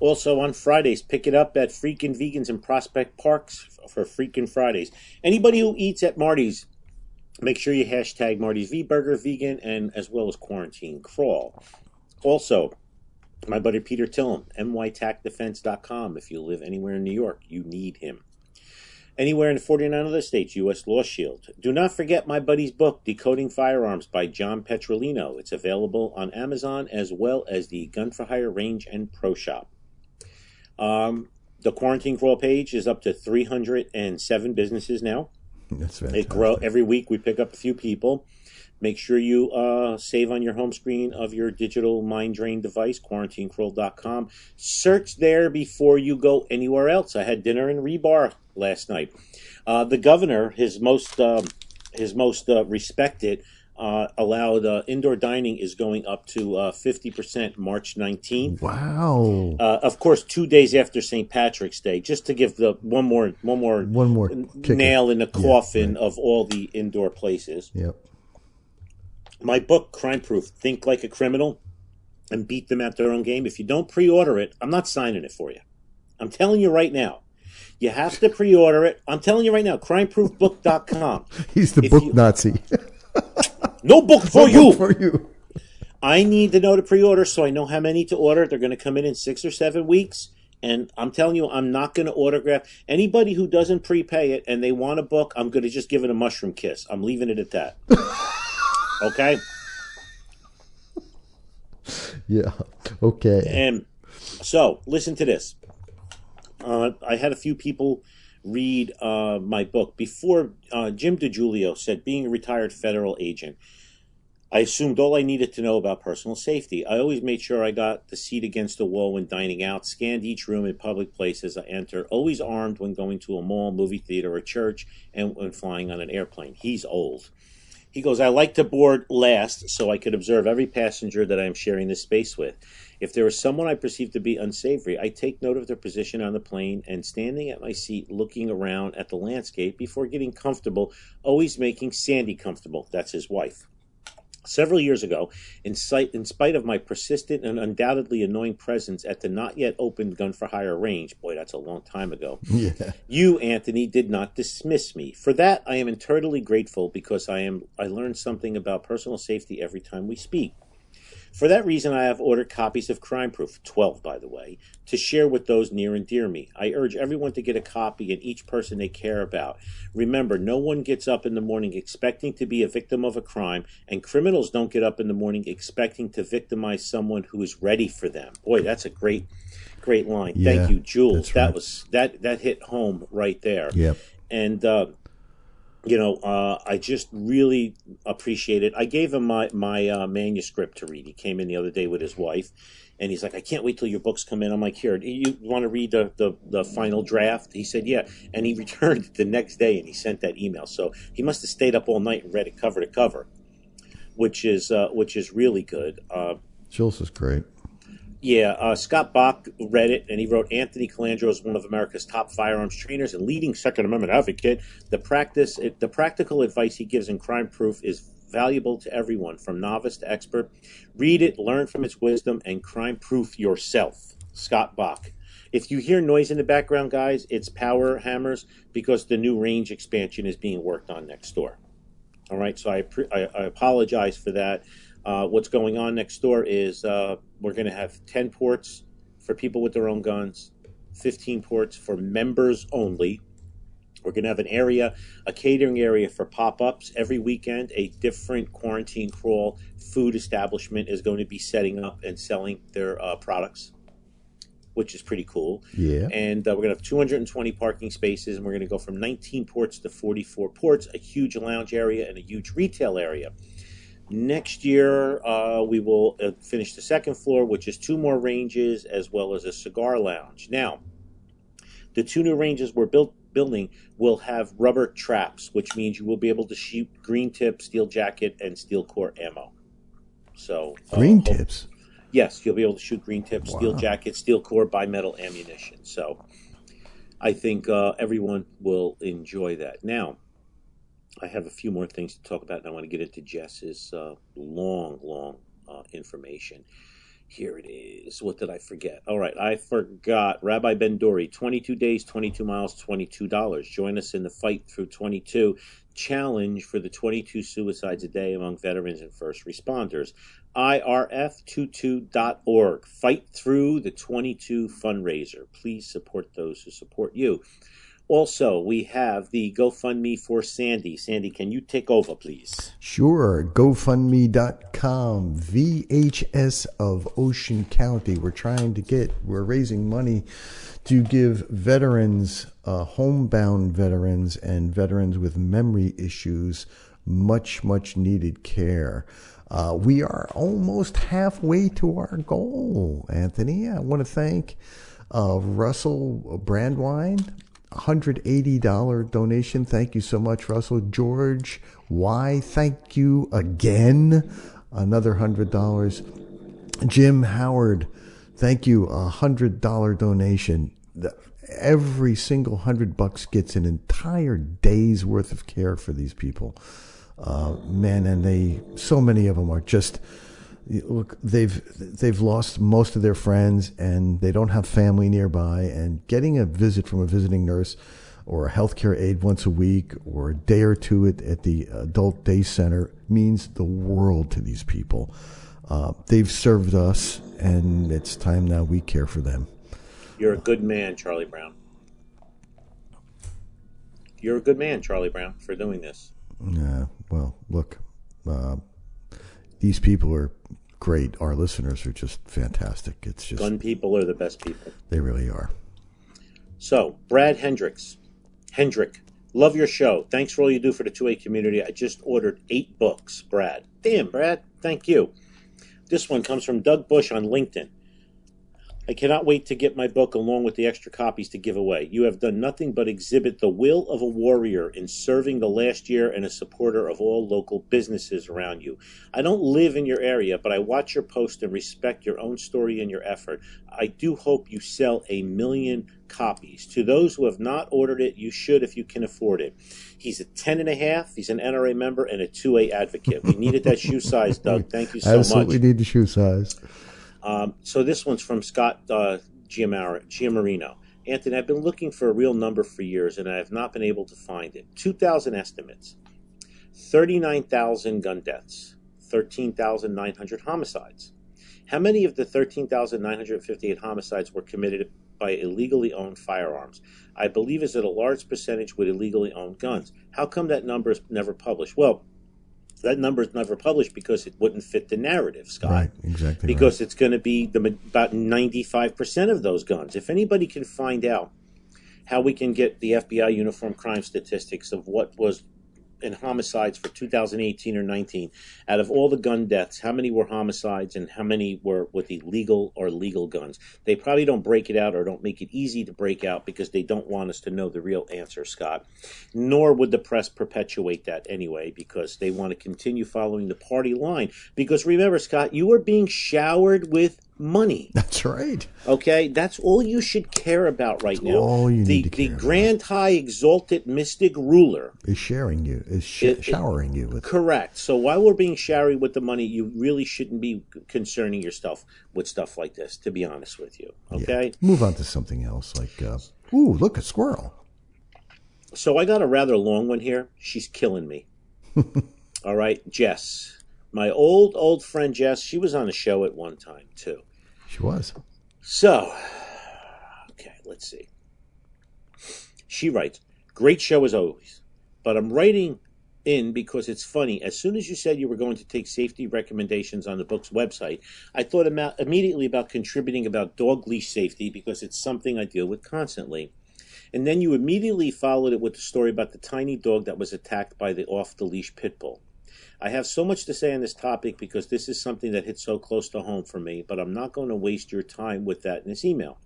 Also on Fridays, pick it up at Freakin' Vegans in Prospect Parks for Freakin' Fridays. Anybody who eats at Marty's, make sure you hashtag Marty's V Burger Vegan and as well as Quarantine Crawl. Also, my buddy Peter Tillum, mytacdefense.com. If you live anywhere in New York, you need him. Anywhere in 49 other states, U.S. Law Shield. Do not forget my buddy's book, Decoding Firearms by John Petrolino. It's available on Amazon as well as the Gun for Hire Range and Pro Shop. Um, the Quarantine Crawl page is up to 307 businesses now. That's It fantastic. grow every week. We pick up a few people. Make sure you uh, save on your home screen of your digital mind drain device, quarantinecrawl.com. Search there before you go anywhere else. I had dinner in Rebar last night. Uh, the governor, his most um, his most uh, respected, uh, allowed uh, indoor dining is going up to uh, fifty percent March nineteenth. Wow. Uh, of course, two days after St. Patrick's Day, just to give the one more one more One more kicker. nail in the Yeah, coffin right. of all the indoor places. Yep. My book, Crime Proof Think Like a Criminal and Beat Them at Their Own Game. If you don't pre order it, I'm not signing it for you. I'm telling you right now. You have to pre order it. I'm telling you right now, crimeproofbook.com. He's the If book you- Nazi. No book for you. For you. I need to know to pre-order so I know how many to order. They're going to come in in six or seven weeks, and I'm telling you, I'm not going to autograph anybody who doesn't prepay it and they want a book. I'm going to just give it a mushroom kiss. I'm leaving it at that. okay, Yeah. Okay. and so listen to this. Uh, I had a few people read uh, my book before uh, Jim DiGiulio said being a retired federal agent. I assumed all I needed to know about personal safety. I always made sure I got the seat against the wall when dining out, scanned each room in public places I enter, always armed when going to a mall, movie theater, or church, and when flying on an airplane. He's old. He goes, I like to board last so I could observe every passenger that I am sharing this space with. If there is someone I perceive to be unsavory, I take note of their position on the plane and standing at my seat looking around at the landscape before getting comfortable, always making Sandy comfortable. That's his wife. Several years ago, in, sight, in spite of my persistent and undoubtedly annoying presence at the not yet opened gun for hire range, boy, that's a long time ago, Yeah. you, Anthony, did not dismiss me. For that, I am eternally grateful because I am I learn something about personal safety every time we speak. For that reason, I have ordered copies of Crime Proof, 12 by the way, to share with those near and dear me. I urge everyone to get a copy and each person they care about. Remember, no one gets up in the morning expecting to be a victim of a crime, and criminals don't get up in the morning expecting to victimize someone who is ready for them. Boy, that's a great, great line. Yeah, Thank you, Jules. That right. was that that hit home right there Yep. and uh, you know uh, I just really appreciate it. I gave him my my uh, manuscript to read. He came in the other day with his wife, and he's like, "I can't wait till your books come in." I'm like, "Here, you want to read the, the the final draft?" He said, "Yeah," and he returned the next day, and he sent that email. So he must have stayed up all night and read it cover to cover, which is uh, which is really good. Uh, Jules is great. Yeah, uh, Scott Bach read it, and he wrote Anthony Colandro is one of America's top firearms trainers and leading Second Amendment advocate. The practice, it, the practical advice he gives in Crime Proof is valuable to everyone, from novice to expert. Read it, learn from its wisdom, and crime proof yourself. Scott Bach. If you hear noise in the background, guys, it's power hammers because the new range expansion is being worked on next door. All right, so I I, I apologize for that. Uh, what's going on next door is uh, we're going to have 10 ports for people with their own guns, 15 ports for members only. We're going to have an area, a catering area for pop ups. Every weekend, a different quarantine crawl food establishment is going to be setting up and selling their uh, products, which is pretty cool. Yeah. And uh, we're going to have 220 parking spaces, and we're going to go from 19 ports to 44 ports, a huge lounge area, and a huge retail area. Next year, uh, we will uh, finish the second floor, which is two more ranges as well as a cigar lounge. Now, The two new ranges we're built, building will have rubber traps, which means you will be able to shoot green tip, steel jacket, and steel core ammo. So uh, Green tips. Yes, you'll be able to shoot green tip, steel jacket, steel core, bimetal ammunition. So I think uh, everyone will enjoy that. Now, I have a few more things to talk about, and I want to get into Jess's uh, long, long uh, information. Here it is. What did I forget? All right, I forgot. Rabbi Ben Dori, 22 days, 22 miles, $22. Join us in the fight through 22 challenge for the 22 suicides a day among veterans and first responders. IRF22.org. Fight through the 22 fundraiser. Please support those who support you. Also, we have the GoFundMe for Sandy. Sandy, can you take over, please? Sure. GoFundMe.com. VHS of Ocean County. We're trying to get, we're raising money to give veterans, uh, homebound veterans, and veterans with memory issues much, much needed care. Uh, we are almost halfway to our goal, Anthony. I want to thank uh, Russell Brandwine. $180 donation. Thank you so much, Russell. George Y, thank you again. Another $100. Jim Howard, thank you. A $100 donation. Every single hundred bucks gets an entire day's worth of care for these people. Uh, man, and they, so many of them are just, look they've they've lost most of their friends and they don't have family nearby and getting a visit from a visiting nurse or a healthcare aide once a week or a day or two at, at the adult day center means the world to these people uh, they've served us and it's time now we care for them You're a good man, Charlie Brown. You're a good man, Charlie Brown, for doing this. yeah well look uh, these people are great our listeners are just fantastic it's just Gun people are the best people. they really are So, Brad Hendricks. Hendrick, love your show. Thanks for all you do for the 2A community. I just ordered eight books, Brad. Damn, Brad. Thank you. This one comes from Doug Bush on LinkedIn. I cannot wait to get my book along with the extra copies to give away. You have done nothing but exhibit the will of a warrior in serving the last year and a supporter of all local businesses around you. I don't live in your area, but I watch your post and respect your own story and your effort. I do hope you sell a million copies. To those who have not ordered it, you should if you can afford it. He's a 10 and a half, he's an NRA member, and a 2A advocate. We needed that shoe size, Doug. Thank you so much. absolutely much. need the shoe size Um, so this one's from Scott uh, Giamar- Giamarino. Anthony, I've been looking for a real number for years, and I have not been able to find it. 2,000 estimates, 39,000 gun deaths, 13,900 homicides. How many of the 13,958 homicides were committed by illegally owned firearms? I believe is that a large percentage with illegally owned guns. How come that number is never published? Well, that number is never published because it wouldn't fit the narrative, Scott right exactly right. because it's going to be the about 95% of those guns. If anybody can find out how we can get the FBI uniform crime statistics of what was in homicides for 2018 or 19 out of all the gun deaths how many were homicides and how many were with illegal or legal guns? They probably don't break it out or don't make it easy to break out because they don't want us to know the real answer scott. Nor would the press perpetuate that anyway because they want to continue following the party line. Because remember scott you are being showered with money that's right Okay, that's all you should care about right now. all you the need to the care about. grand high exalted mystic ruler. is sharing you is sh- It- it- showering you with Correct. So while we're being showered with the money, you really shouldn't be concerning yourself with stuff like this. To be honest with you, okay. move on to something else like uh, ooh look a squirrel So I got a rather long one here. She's killing me. all right, Jess, my old old friend Jess. She was on a show at one time too. She was So, okay, let's see. She writes, Great show as always, but I'm writing in because it's funny. As soon as you said you were going to take safety recommendations on the book's website, I thought ima- immediately about contributing about dog leash safety because it's something I deal with constantly. And then you immediately followed it with the story about the tiny dog that was attacked by the off the leash pit bull. I have so much to say on this topic because this is something that hits so close to home for me, but I'm not going to waste your time with that in this email.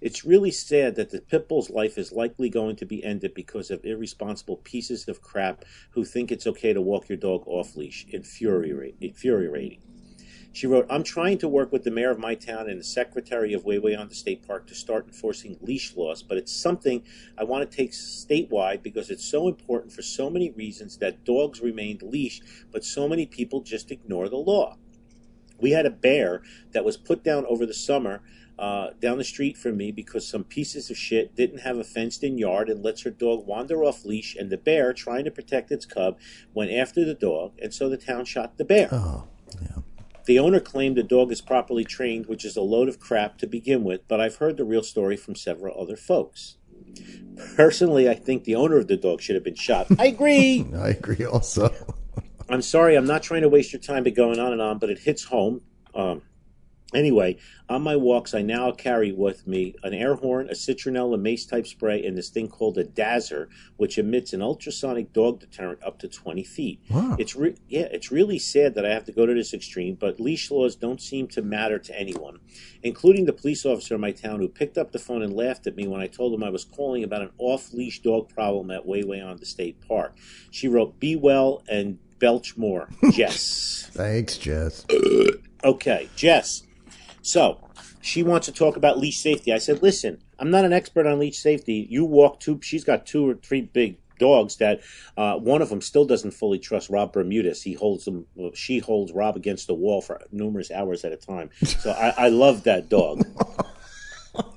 It's really sad that the pit bull's life is likely going to be ended because of irresponsible pieces of crap who think it's okay to walk your dog off leash. Infuriating. She wrote, I'm trying to work with the mayor of my town and the secretary of Wawayanda State Park to start enforcing leash laws, but it's something I want to take statewide because it's so important for so many reasons that dogs remained leashed, but so many people just ignore the law. We had a bear that was put down over the summer uh, down the street from me because some pieces of shit didn't have a fenced in yard and lets her dog wander off leash, and the bear, trying to protect its cub, went after the dog, and so the town shot the bear. Oh, yeah. The owner claimed the dog is properly trained, which is a load of crap to begin with, but I've heard the real story from several other folks. Personally, I think the owner of the dog should have been shot. I agree. I agree also. I'm sorry, I'm not trying to waste your time by going on and on, but it hits home. Um, anyway, on my walks, I now carry with me an air horn, a citronella mace type spray, and this thing called a Dazer, which emits an ultrasonic dog deterrent up to 20 feet. Wow. It's re- yeah, it's really sad that I have to go to this extreme, but leash laws don't seem to matter to anyone, including the police officer in my town who picked up the phone and laughed at me when I told him I was calling about an off-leash dog problem at Wawayanda State Park. She wrote, "Be well and belch more." Jess. Thanks, Jess. Okay, Jess. So she wants to talk about leash safety. I said, listen, I'm not an expert on leash safety. You walk two. She's got two or three big dogs that uh, one of them still doesn't fully trust Rob Bermudez. He holds them. She holds Rob against the wall for numerous hours at a time. So I, I love that dog.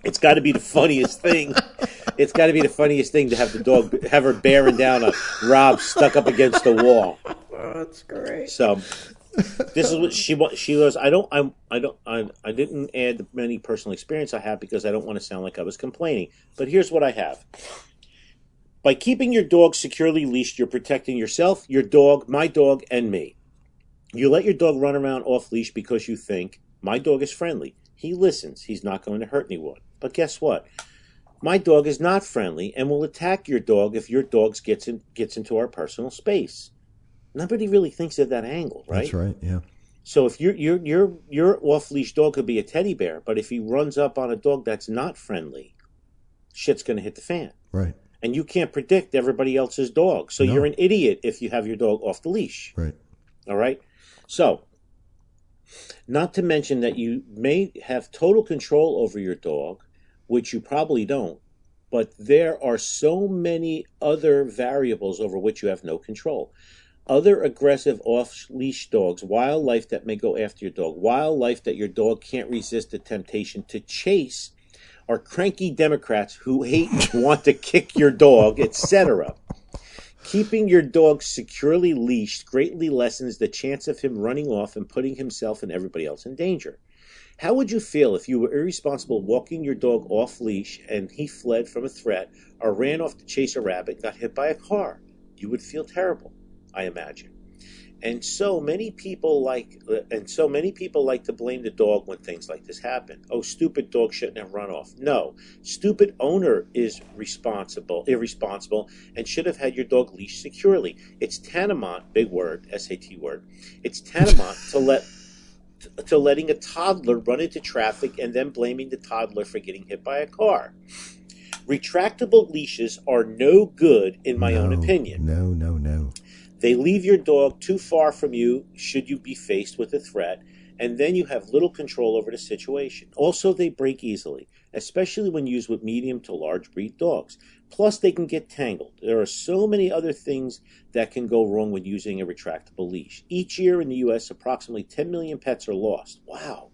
It's got to be the funniest thing. It's got to be the funniest thing to have the dog have her bearing down a Rob stuck up against the wall. That's great. So this is what she wa- she goes. I don't. I. I don't. I. I didn't add the many personal experience I have because I don't want to sound like I was complaining. But here's what I have. By keeping your dog securely leashed, you're protecting yourself, your dog, my dog, and me. You let your dog run around off leash because you think my dog is friendly. He listens. He's not going to hurt anyone. But guess what? My dog is not friendly and will attack your dog if your dog gets in, gets into our personal space. Nobody really thinks of that angle, right? That's right. Yeah. So if your your your your off leash dog could be a teddy bear, but if he runs up on a dog that's not friendly, shit's going to hit the fan. Right. And you can't predict everybody else's dog, so No. you're an idiot if you have your dog off the leash. Right. All right. So, not to mention that you may have total control over your dog, which you probably don't, but there are so many other variables over which you have no control. Other aggressive off leash dogs, wildlife that may go after your dog, wildlife that your dog can't resist the temptation to chase, are cranky Democrats who hate and want to kick your dog, etc. Keeping your dog securely leashed greatly lessens the chance of him running off and putting himself and everybody else in danger. How would you feel if you were irresponsible walking your dog off leash and he fled from a threat or ran off to chase a rabbit, got hit by a car? You would feel terrible, I imagine. And so many people like uh, and so many people like to blame the dog when things like this happen. Oh, stupid dog shouldn't have run off. No, stupid owner is responsible, irresponsible, and should have had your dog leashed securely. It's tantamount, big word, SAT word. It's tantamount to let to letting a toddler run into traffic and then blaming the toddler for getting hit by a car. Retractable leashes are no good, in my own opinion. No, no, no. They leave your dog too far from you should you be faced with a threat, and then you have little control over the situation. Also, they break easily, especially when used with medium to large breed dogs. Plus, they can get tangled. There are so many other things that can go wrong when using a retractable leash. Each year in the U.S., approximately 10 million pets are lost. Wow.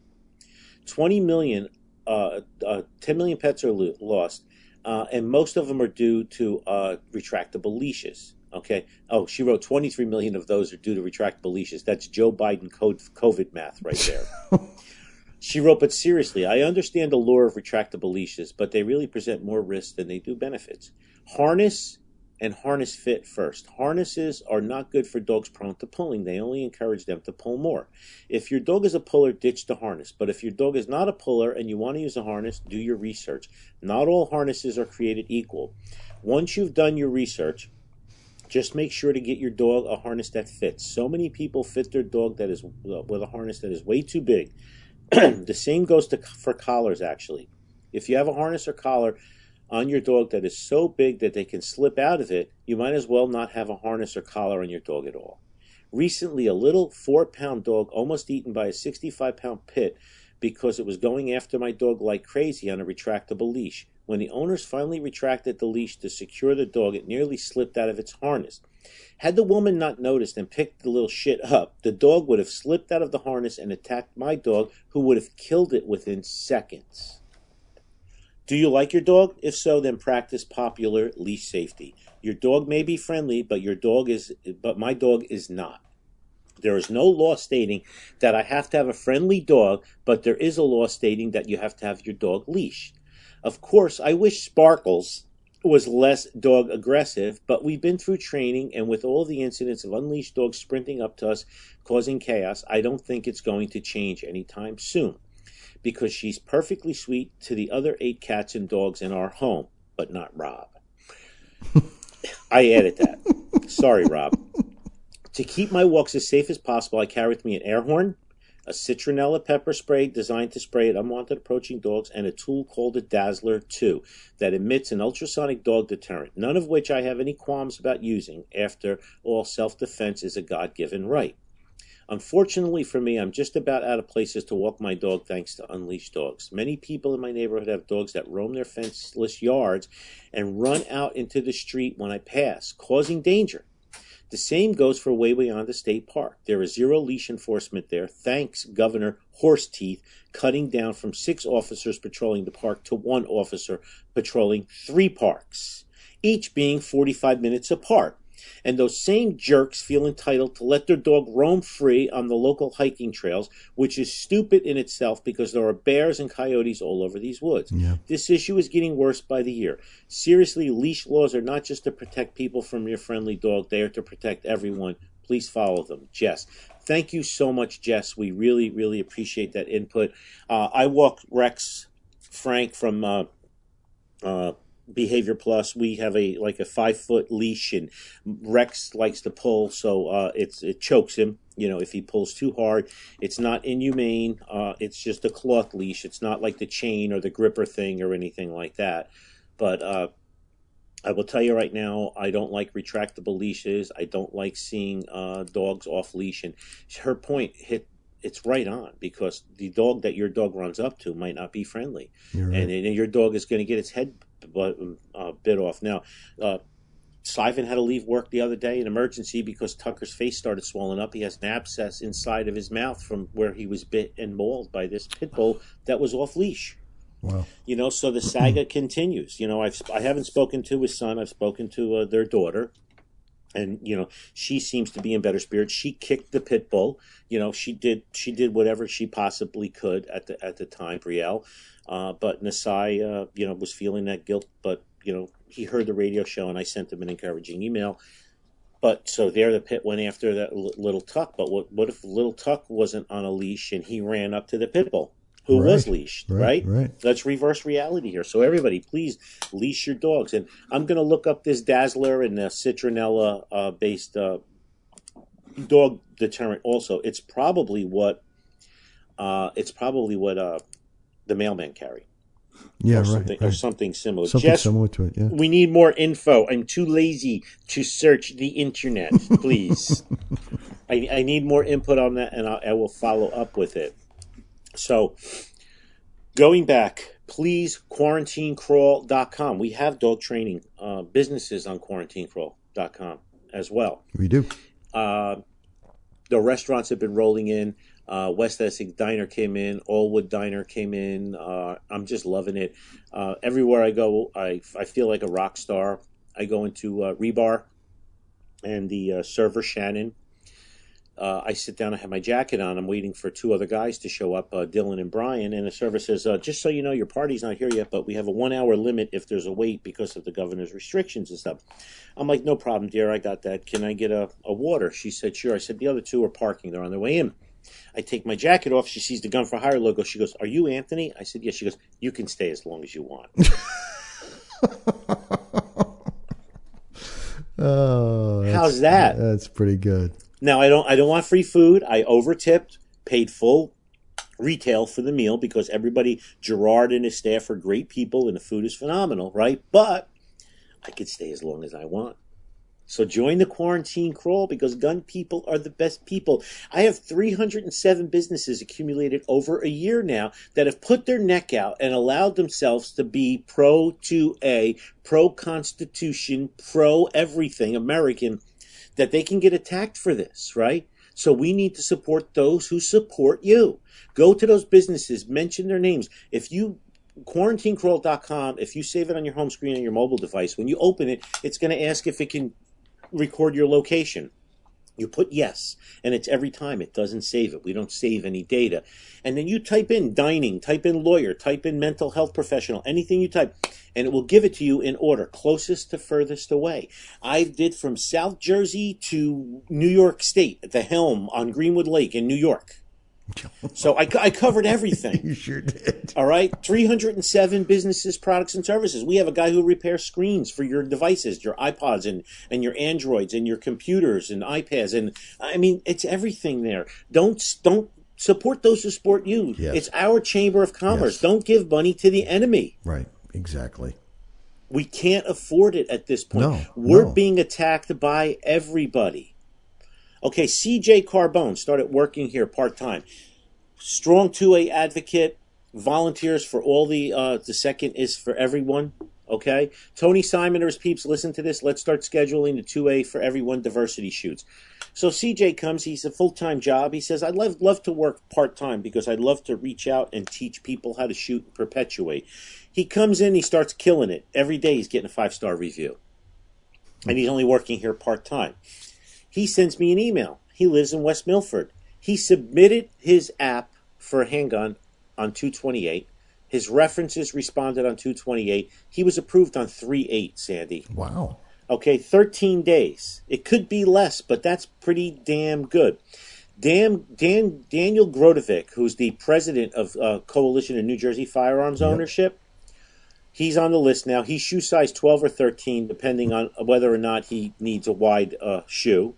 20 million, uh, uh, 10 million pets are lo- lost, uh, and most of them are due to uh, retractable leashes. Okay. Oh, she wrote 23 million of those are due to retractable leashes. That's Joe Biden code COVID math right there. she wrote, but seriously, I understand the lure of retractable leashes, but they really present more risks than they do benefits. Harness and harness fit first. Harnesses are not good for dogs prone to pulling. They only encourage them to pull more. If your dog is a puller, ditch the harness. But if your dog is not a puller and you want to use a harness, do your research. Not all harnesses are created equal. Once you've done your research, just make sure to get your dog a harness that fits. So many people fit their dog that is uh, with a harness that is way too big. the same goes to for collars actually. If you have a harness or collar on your dog that is so big that they can slip out of it, you might as well not have a harness or collar on your dog at all. Recently, a little four pound dog almost eaten by a 65 pound pit because it was going after my dog like crazy on a retractable leash. When the owners finally retracted the leash to secure the dog, it nearly slipped out of its harness. Had the woman not noticed and picked the little shit up, the dog would have slipped out of the harness and attacked my dog, who would have killed it within seconds. Do you like your dog? If so, then practice popular leash safety. Your dog may be friendly, but your dog is but my dog is not. There is no law stating that I have to have a friendly dog, but there is a law stating that you have to have your dog leashed. Of course, I wish Sparkles was less dog aggressive, but we've been through training, and with all the incidents of unleashed dogs sprinting up to us, causing chaos, I don't think it's going to change anytime soon. Because she's perfectly sweet to the other eight cats and dogs in our home, but not Rob. I added that. Sorry, Rob. To keep my walks as safe as possible, I carry with me an air horn, a citronella pepper spray designed to spray at unwanted approaching dogs, and a tool called a Dazzler 2 that emits an ultrasonic dog deterrent, none of which I have any qualms about using. After all, self defense is a God given right. Unfortunately for me, I'm just about out of places to walk my dog thanks to unleashed dogs. Many people in my neighborhood have dogs that roam their fenceless yards and run out into the street when I pass, causing danger. The same goes for Wawayanda state park. There is zero leash enforcement there, thanks Governor Horseteeth cutting down from six officers patrolling the park to one officer patrolling three parks, each being 45 minutes apart. And those same jerks feel entitled to let their dog roam free on the local hiking trails, which is stupid in itself because there are bears and coyotes all over these woods. Yeah. This issue is getting worse by the year. Seriously, leash laws are not just to protect people from your friendly dog, they are to protect everyone. Please follow them. Jess. Thank you so much, Jess. We really, really appreciate that input. Uh, I walk Rex Frank from uh, uh, Behavior Plus. We have a like a five foot leash, and Rex likes to pull, so uh, it's it chokes him. You know, if he pulls too hard, it's not inhumane. Uh, it's just a cloth leash. It's not like the chain or the gripper thing or anything like that. But uh, I will tell you right now, I don't like retractable leashes. I don't like seeing uh, dogs off leash. And her point hit it's right on because the dog that your dog runs up to might not be friendly, right. and, and your dog is going to get its head bu- uh, bit off. Now, uh, had to leave work the other day in emergency because Tucker's face started swelling up. He has an abscess inside of his mouth from where he was bit and mauled by this pit bull that was off leash. Wow. You know, so the saga continues. You know, I've I haven't spoken to his son. I've spoken to uh, their daughter, and you know, she seems to be in better spirits. She kicked the pit bull. You know, she did she did whatever she possibly could at the at the time, Brielle. Uh, but Nasai, uh, you know, was feeling that guilt. But you know, he heard the radio show, and I sent him an encouraging email. But so there, the pit went after that l- little Tuck. But what what if little Tuck wasn't on a leash and he ran up to the pit bull, who was leashed, Right, right? right. Let's reverse reality here. So everybody, please leash your dogs. And I'm going to look up this Dazzler and the citronella uh, based uh, dog deterrent. Also, it's probably what uh, it's probably what uh, the mailman carry Yeah, or right. something or something similar. Something Jess, similar to it. Yeah. we need more info. I'm too lazy to search the internet. Please, I, I need more input on that, and I, I will follow up with it. So, going back, please quarantinecrawl.com. We have dog training uh, businesses on quarantinecrawl.com as well. We do. Uh, the restaurants have been rolling in. Uh, West Essex Diner came in. Allwood Diner came in. Uh, I'm just loving it. Uh, everywhere I go, I, I feel like a rock star. I go into uh, Rebar and the uh, server Shannon. Uh, I sit down. I have my jacket on. I'm waiting for two other guys to show up, Dylan and Brian. And the server says, "Just so you know, your party's not here yet, but we have a one-hour limit if there's a wait because of the governor's restrictions and stuff." I'm like, "No problem, dear. I got that. Can I get a, a water?" She said, "Sure." I said, "The other two are parking. They're on their way in." I take my jacket off. She sees the Gun for Hire logo. She goes, "Are you Anthony?" I said, "Yes." She goes, "You can stay as long as you want." Oh, How's that? That's pretty good. Now I don't I don't want free food. I over tipped, paid full retail for the meal because everybody, Gerard and his staff are great people and the food is phenomenal, right? But I could stay as long as I want. So join the quarantine crawl because gun people are the best people. I have 307 businesses accumulated over a year now that have put their neck out and allowed themselves to be pro 2A, pro Constitution, pro everything American, that they can get attacked for this, right? So we need to support those who support you. Go to those businesses, mention their names. If you quarantinecrawl.com, if you save it on your home screen on your mobile device, when you open it, it's going to ask if it can record your location. You put yes, and it's every time. It doesn't save it. We don't save any data. And then you type in dining, type in lawyer, type in mental health professional, anything you type, and it will give it to you in order, closest to furthest away. I did from South Jersey to New York State at the Helm on Greenwood Lake in New York. So I, I covered everything. You sure did. All right, 307 businesses, products, and services. We have a guy who repairs screens for your devices, your iPods and, and your Androids and your computers and iPads. And I mean, it's everything there. Don't, don't support those who support you. Yes. It's our chamber of commerce. Yes. Don't give money to the enemy. Right. Exactly. We can't afford it at this point. No, We're no. being attacked by everybody. Okay, CJ Carbone started working here part time. Strong 2A advocate, volunteers for all the uh, the second is for everyone. Okay, Tony Simon or his peeps, listen to this. Let's start scheduling the 2A for everyone diversity shoots. So CJ comes. He's a full time job. He says, "I'd love love to work part time because I'd love to reach out and teach people how to shoot and perpetuate." He comes in. He starts killing it every day. He's getting a five star review, and he's only working here part time. He sends me an email. He lives in West Milford. He submitted his app for a handgun on 228. His references responded on 228. He was approved on 38, Sandy. Wow. Okay, 13 days. It could be less, but that's pretty damn good. Dan, Dan, Daniel Grodovic, who's the president of uh, Coalition of New Jersey Firearms Ownership, he's on the list now. He's shoe size 12 or 13, depending on whether or not he needs a wide uh, shoe.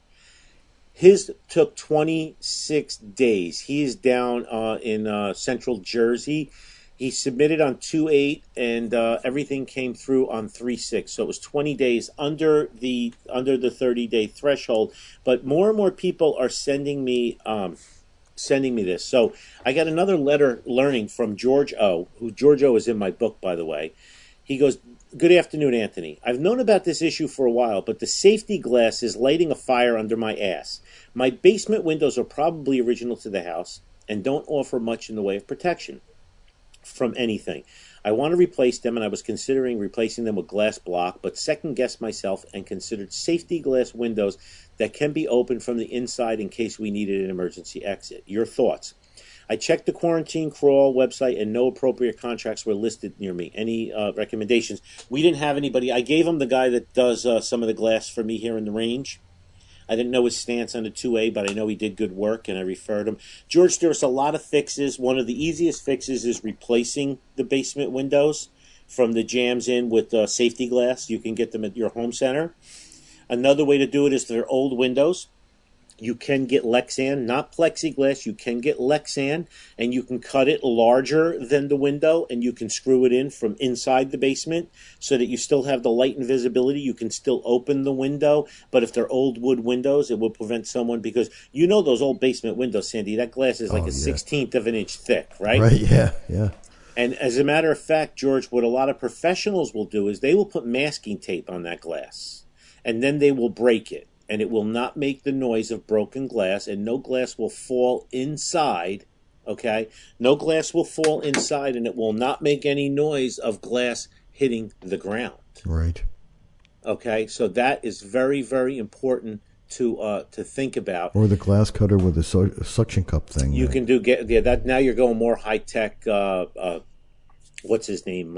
His took 26 days. He is down uh, in uh, central Jersey. He submitted on 2 8, and uh, everything came through on 3 6. So it was 20 days under the under the 30 day threshold. But more and more people are sending me. Um, sending me this. So I got another letter learning from George O, who George O is in my book, by the way. He goes, Good afternoon, Anthony. I've known about this issue for a while, but the safety glass is lighting a fire under my ass. My basement windows are probably original to the house and don't offer much in the way of protection from anything. I want to replace them, and I was considering replacing them with glass block, but second guessed myself and considered safety glass windows that can be opened from the inside in case we needed an emergency exit. Your thoughts? I checked the quarantine crawl website, and no appropriate contracts were listed near me. Any uh, recommendations? We didn't have anybody. I gave him the guy that does uh, some of the glass for me here in the range. I didn't know his stance on the 2A, but I know he did good work, and I referred him. George, there's a lot of fixes. One of the easiest fixes is replacing the basement windows from the jams in with uh, safety glass. You can get them at your home center. Another way to do it is their old windows. You can get Lexan, not plexiglass. You can get Lexan, and you can cut it larger than the window, and you can screw it in from inside the basement so that you still have the light and visibility. You can still open the window, but if they're old wood windows, it will prevent someone because you know those old basement windows, Sandy. That glass is like Oh, a yeah. sixteenth of an inch thick, right? Right. Yeah. Yeah. And as a matter of fact, George, what a lot of professionals will do is they will put masking tape on that glass and then they will break it. And it will not make the noise of broken glass, and no glass will fall inside. Okay? No glass will fall inside, and it will not make any noise of glass hitting the ground. Right. Okay? So that is very, very important to uh, to think about. Or the glass cutter with the su- suction cup thing. You there. can do get yeah that now you're going more high tech. Uh, uh, what's his name?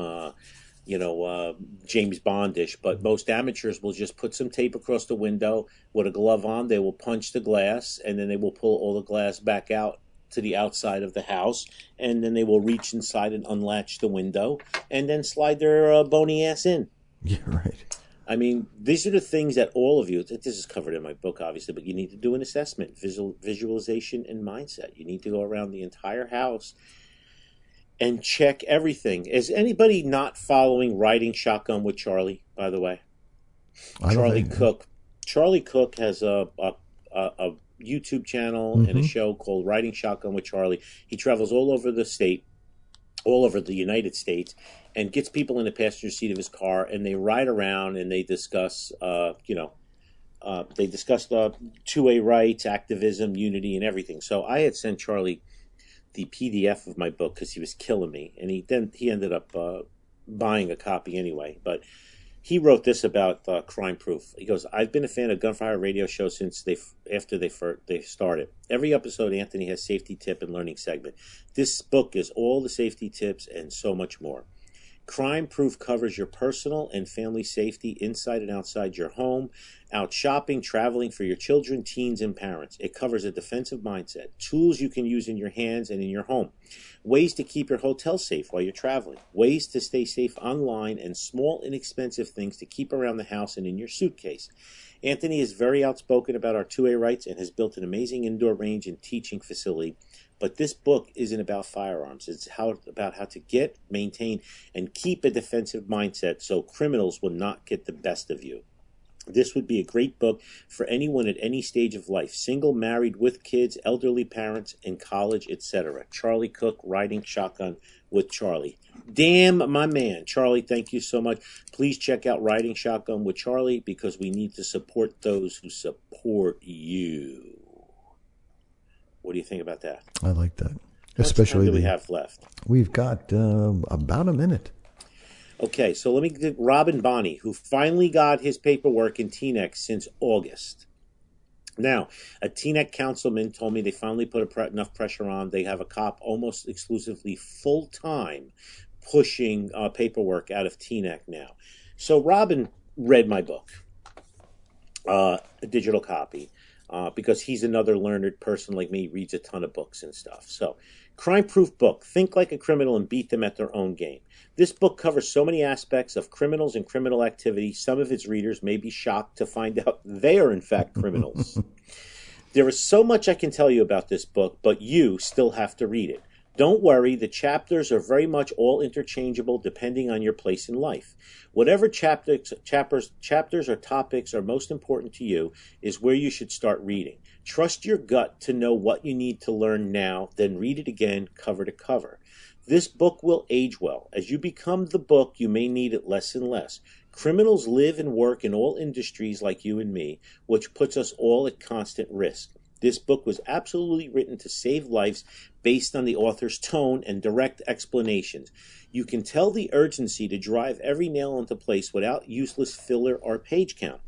You know uh, James Bondish. But most amateurs will just put some tape across the window with a glove on. They will punch the glass, and then they will pull all the glass back out to the outside of the house, and then they will reach inside and unlatch the window, and then slide their uh, bony ass in. Yeah. Right. I mean, these are the things that all of you, this is covered in my book, obviously, but you need to do an assessment, visual, visualization, and mindset. You need to go around the entire house and check everything. Is anybody not following Riding Shotgun with Charlie, by the way? I Charlie think- Cook. Charlie Cook has a, a, a, a YouTube channel and a Mhm. show called Riding Shotgun with Charlie. He travels all over the state, all over the United States, and gets people in the passenger seat of his car, and they ride around and they discuss, uh, you know, uh, they discuss the 2A rights, activism, unity, and everything. So I had sent Charlie the PDF of my book because he was killing me, and he then he ended up uh, buying a copy anyway. But he wrote this about uh, crime proof. He goes, "I've been a fan of Gun for Hire Radio Show since they after they fir- they started. Every episode, Anthony has safety tip and learning segment. This book is all the safety tips and so much more." Crime Proof covers your personal and family safety inside and outside your home, out shopping, traveling for your children, teens, and parents. It covers a defensive mindset, tools you can use in your hands and in your home, ways to keep your hotel safe while you're traveling, ways to stay safe online, and small, inexpensive things to keep around the house and in your suitcase. Anthony is very outspoken about our 2A rights and has built an amazing indoor range and teaching facility. But this book isn't about firearms. It's how about how to get, maintain, and keep a defensive mindset so criminals will not get the best of you. This would be a great book for anyone at any stage of life single, married, with kids, elderly parents, in college, etc. Charlie Cook, Riding Shotgun with Charlie. Damn, my man. Charlie, thank you so much. Please check out Riding Shotgun with Charlie because we need to support those who support you. What do you think about that? I like that. How Especially do we have left? we've got uh, about a minute. Okay, so let me get Robin Bonney, who finally got his paperwork in Teaneck since August. Now, a Teaneck councilman told me they finally put a pre- enough pressure on. They have a cop almost exclusively full time pushing uh, paperwork out of Teaneck now. So Robin read my book, uh, a digital copy, uh, because he's another learned person like me, reads a ton of books and stuff. So, crime proof book Think Like a Criminal and Beat Them at Their Own Game. This book covers so many aspects of criminals and criminal activity, some of its readers may be shocked to find out they are, in fact, criminals. there is so much I can tell you about this book, but you still have to read it. Don't worry, the chapters are very much all interchangeable depending on your place in life. Whatever chapters, chapters, chapters or topics are most important to you is where you should start reading. Trust your gut to know what you need to learn now, then read it again cover to cover. This book will age well. As you become the book, you may need it less and less. Criminals live and work in all industries like you and me, which puts us all at constant risk. This book was absolutely written to save lives based on the author's tone and direct explanations. You can tell the urgency to drive every nail into place without useless filler or page count.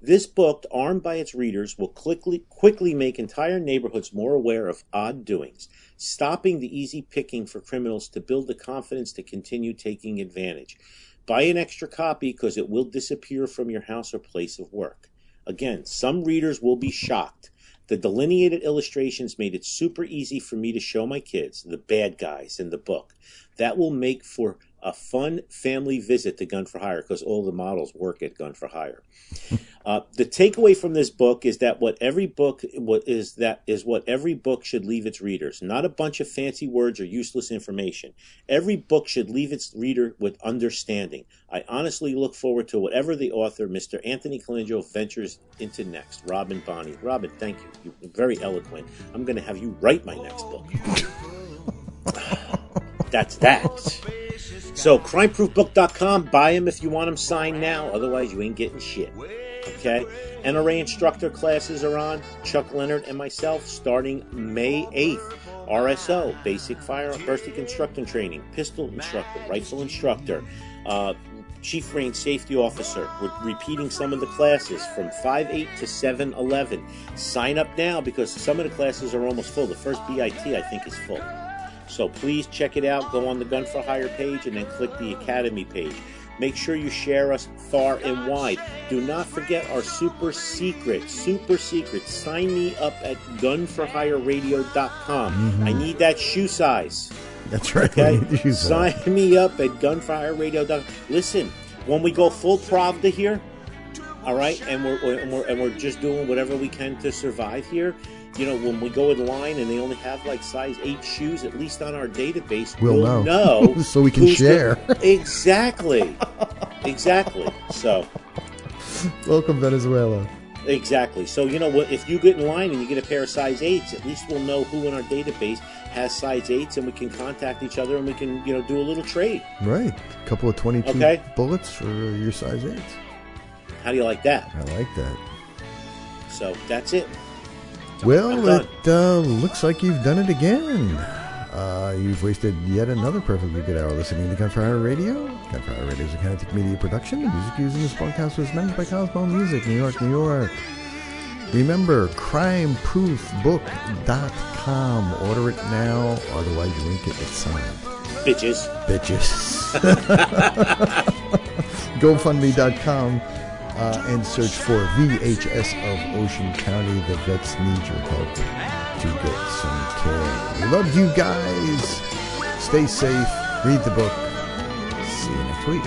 This book, armed by its readers, will quickly, quickly make entire neighborhoods more aware of odd doings, stopping the easy picking for criminals to build the confidence to continue taking advantage. Buy an extra copy because it will disappear from your house or place of work. Again, some readers will be shocked. The delineated illustrations made it super easy for me to show my kids the bad guys in the book. That will make for a fun family visit to Gun for Hire because all the models work at Gun for Hire. Uh, the takeaway from this book is that what every book what is that is what every book should leave its readers. Not a bunch of fancy words or useless information. Every book should leave its reader with understanding. I honestly look forward to whatever the author, Mr. Anthony Colandro, ventures into next. Robin Bonnie. Robin, thank you. You're very eloquent. I'm going to have you write my next book. That's that. So, crimeproofbook.com. Buy them if you want them signed now. Otherwise, you ain't getting shit. Okay? NRA instructor classes are on. Chuck Leonard and myself starting May 8th. RSO, basic firearm bursting instructor training, pistol instructor, rifle instructor, uh, chief range safety officer. We're repeating some of the classes from 5-8 to 7-11. Sign up now because some of the classes are almost full. The first BIT, I think, is full. So please check it out. Go on the Gun for Hire page and then click the Academy page. Make sure you share us far and wide. Do not forget our super secret, super secret. Sign me up at gunforhireradio.com. I need that shoe size. That's right. Okay? Sign me up at gunforhireradio.com. Listen, when we go full Pravda here, all right, and we're, we're- and we're and we're just doing whatever we can to survive here. You know, when we go in line and they only have like size eight shoes, at least on our database, We'll we'll, know. know, So we can share. the- exactly, exactly. So Welcome, Venezuela. exactly. So you know what? If you get in line and you get a pair of size eights, at least we'll know who in our database has size eights, and we can contact each other and we can you know do a little trade. Right. A couple of 22 Okay. bullets for your size 8s. How do you like that? I like that. So that's it. Well, it uh, looks like you've done it again. Uh, you've wasted yet another perfectly good hour listening to Gun for Hire Radio. Gun for Hire Radio is a Kinetic Media production. The music used in this podcast was managed by Cosmo Music, New York, New York. Remember, crimeproofbook.com. Order it now, otherwise you won't get it signed. Bitches. Bitches. GoFundMe.com uh, and search for VHS of Ocean County. The vets need your help to get some care. Love you guys. Stay safe. Read the book. See you next week.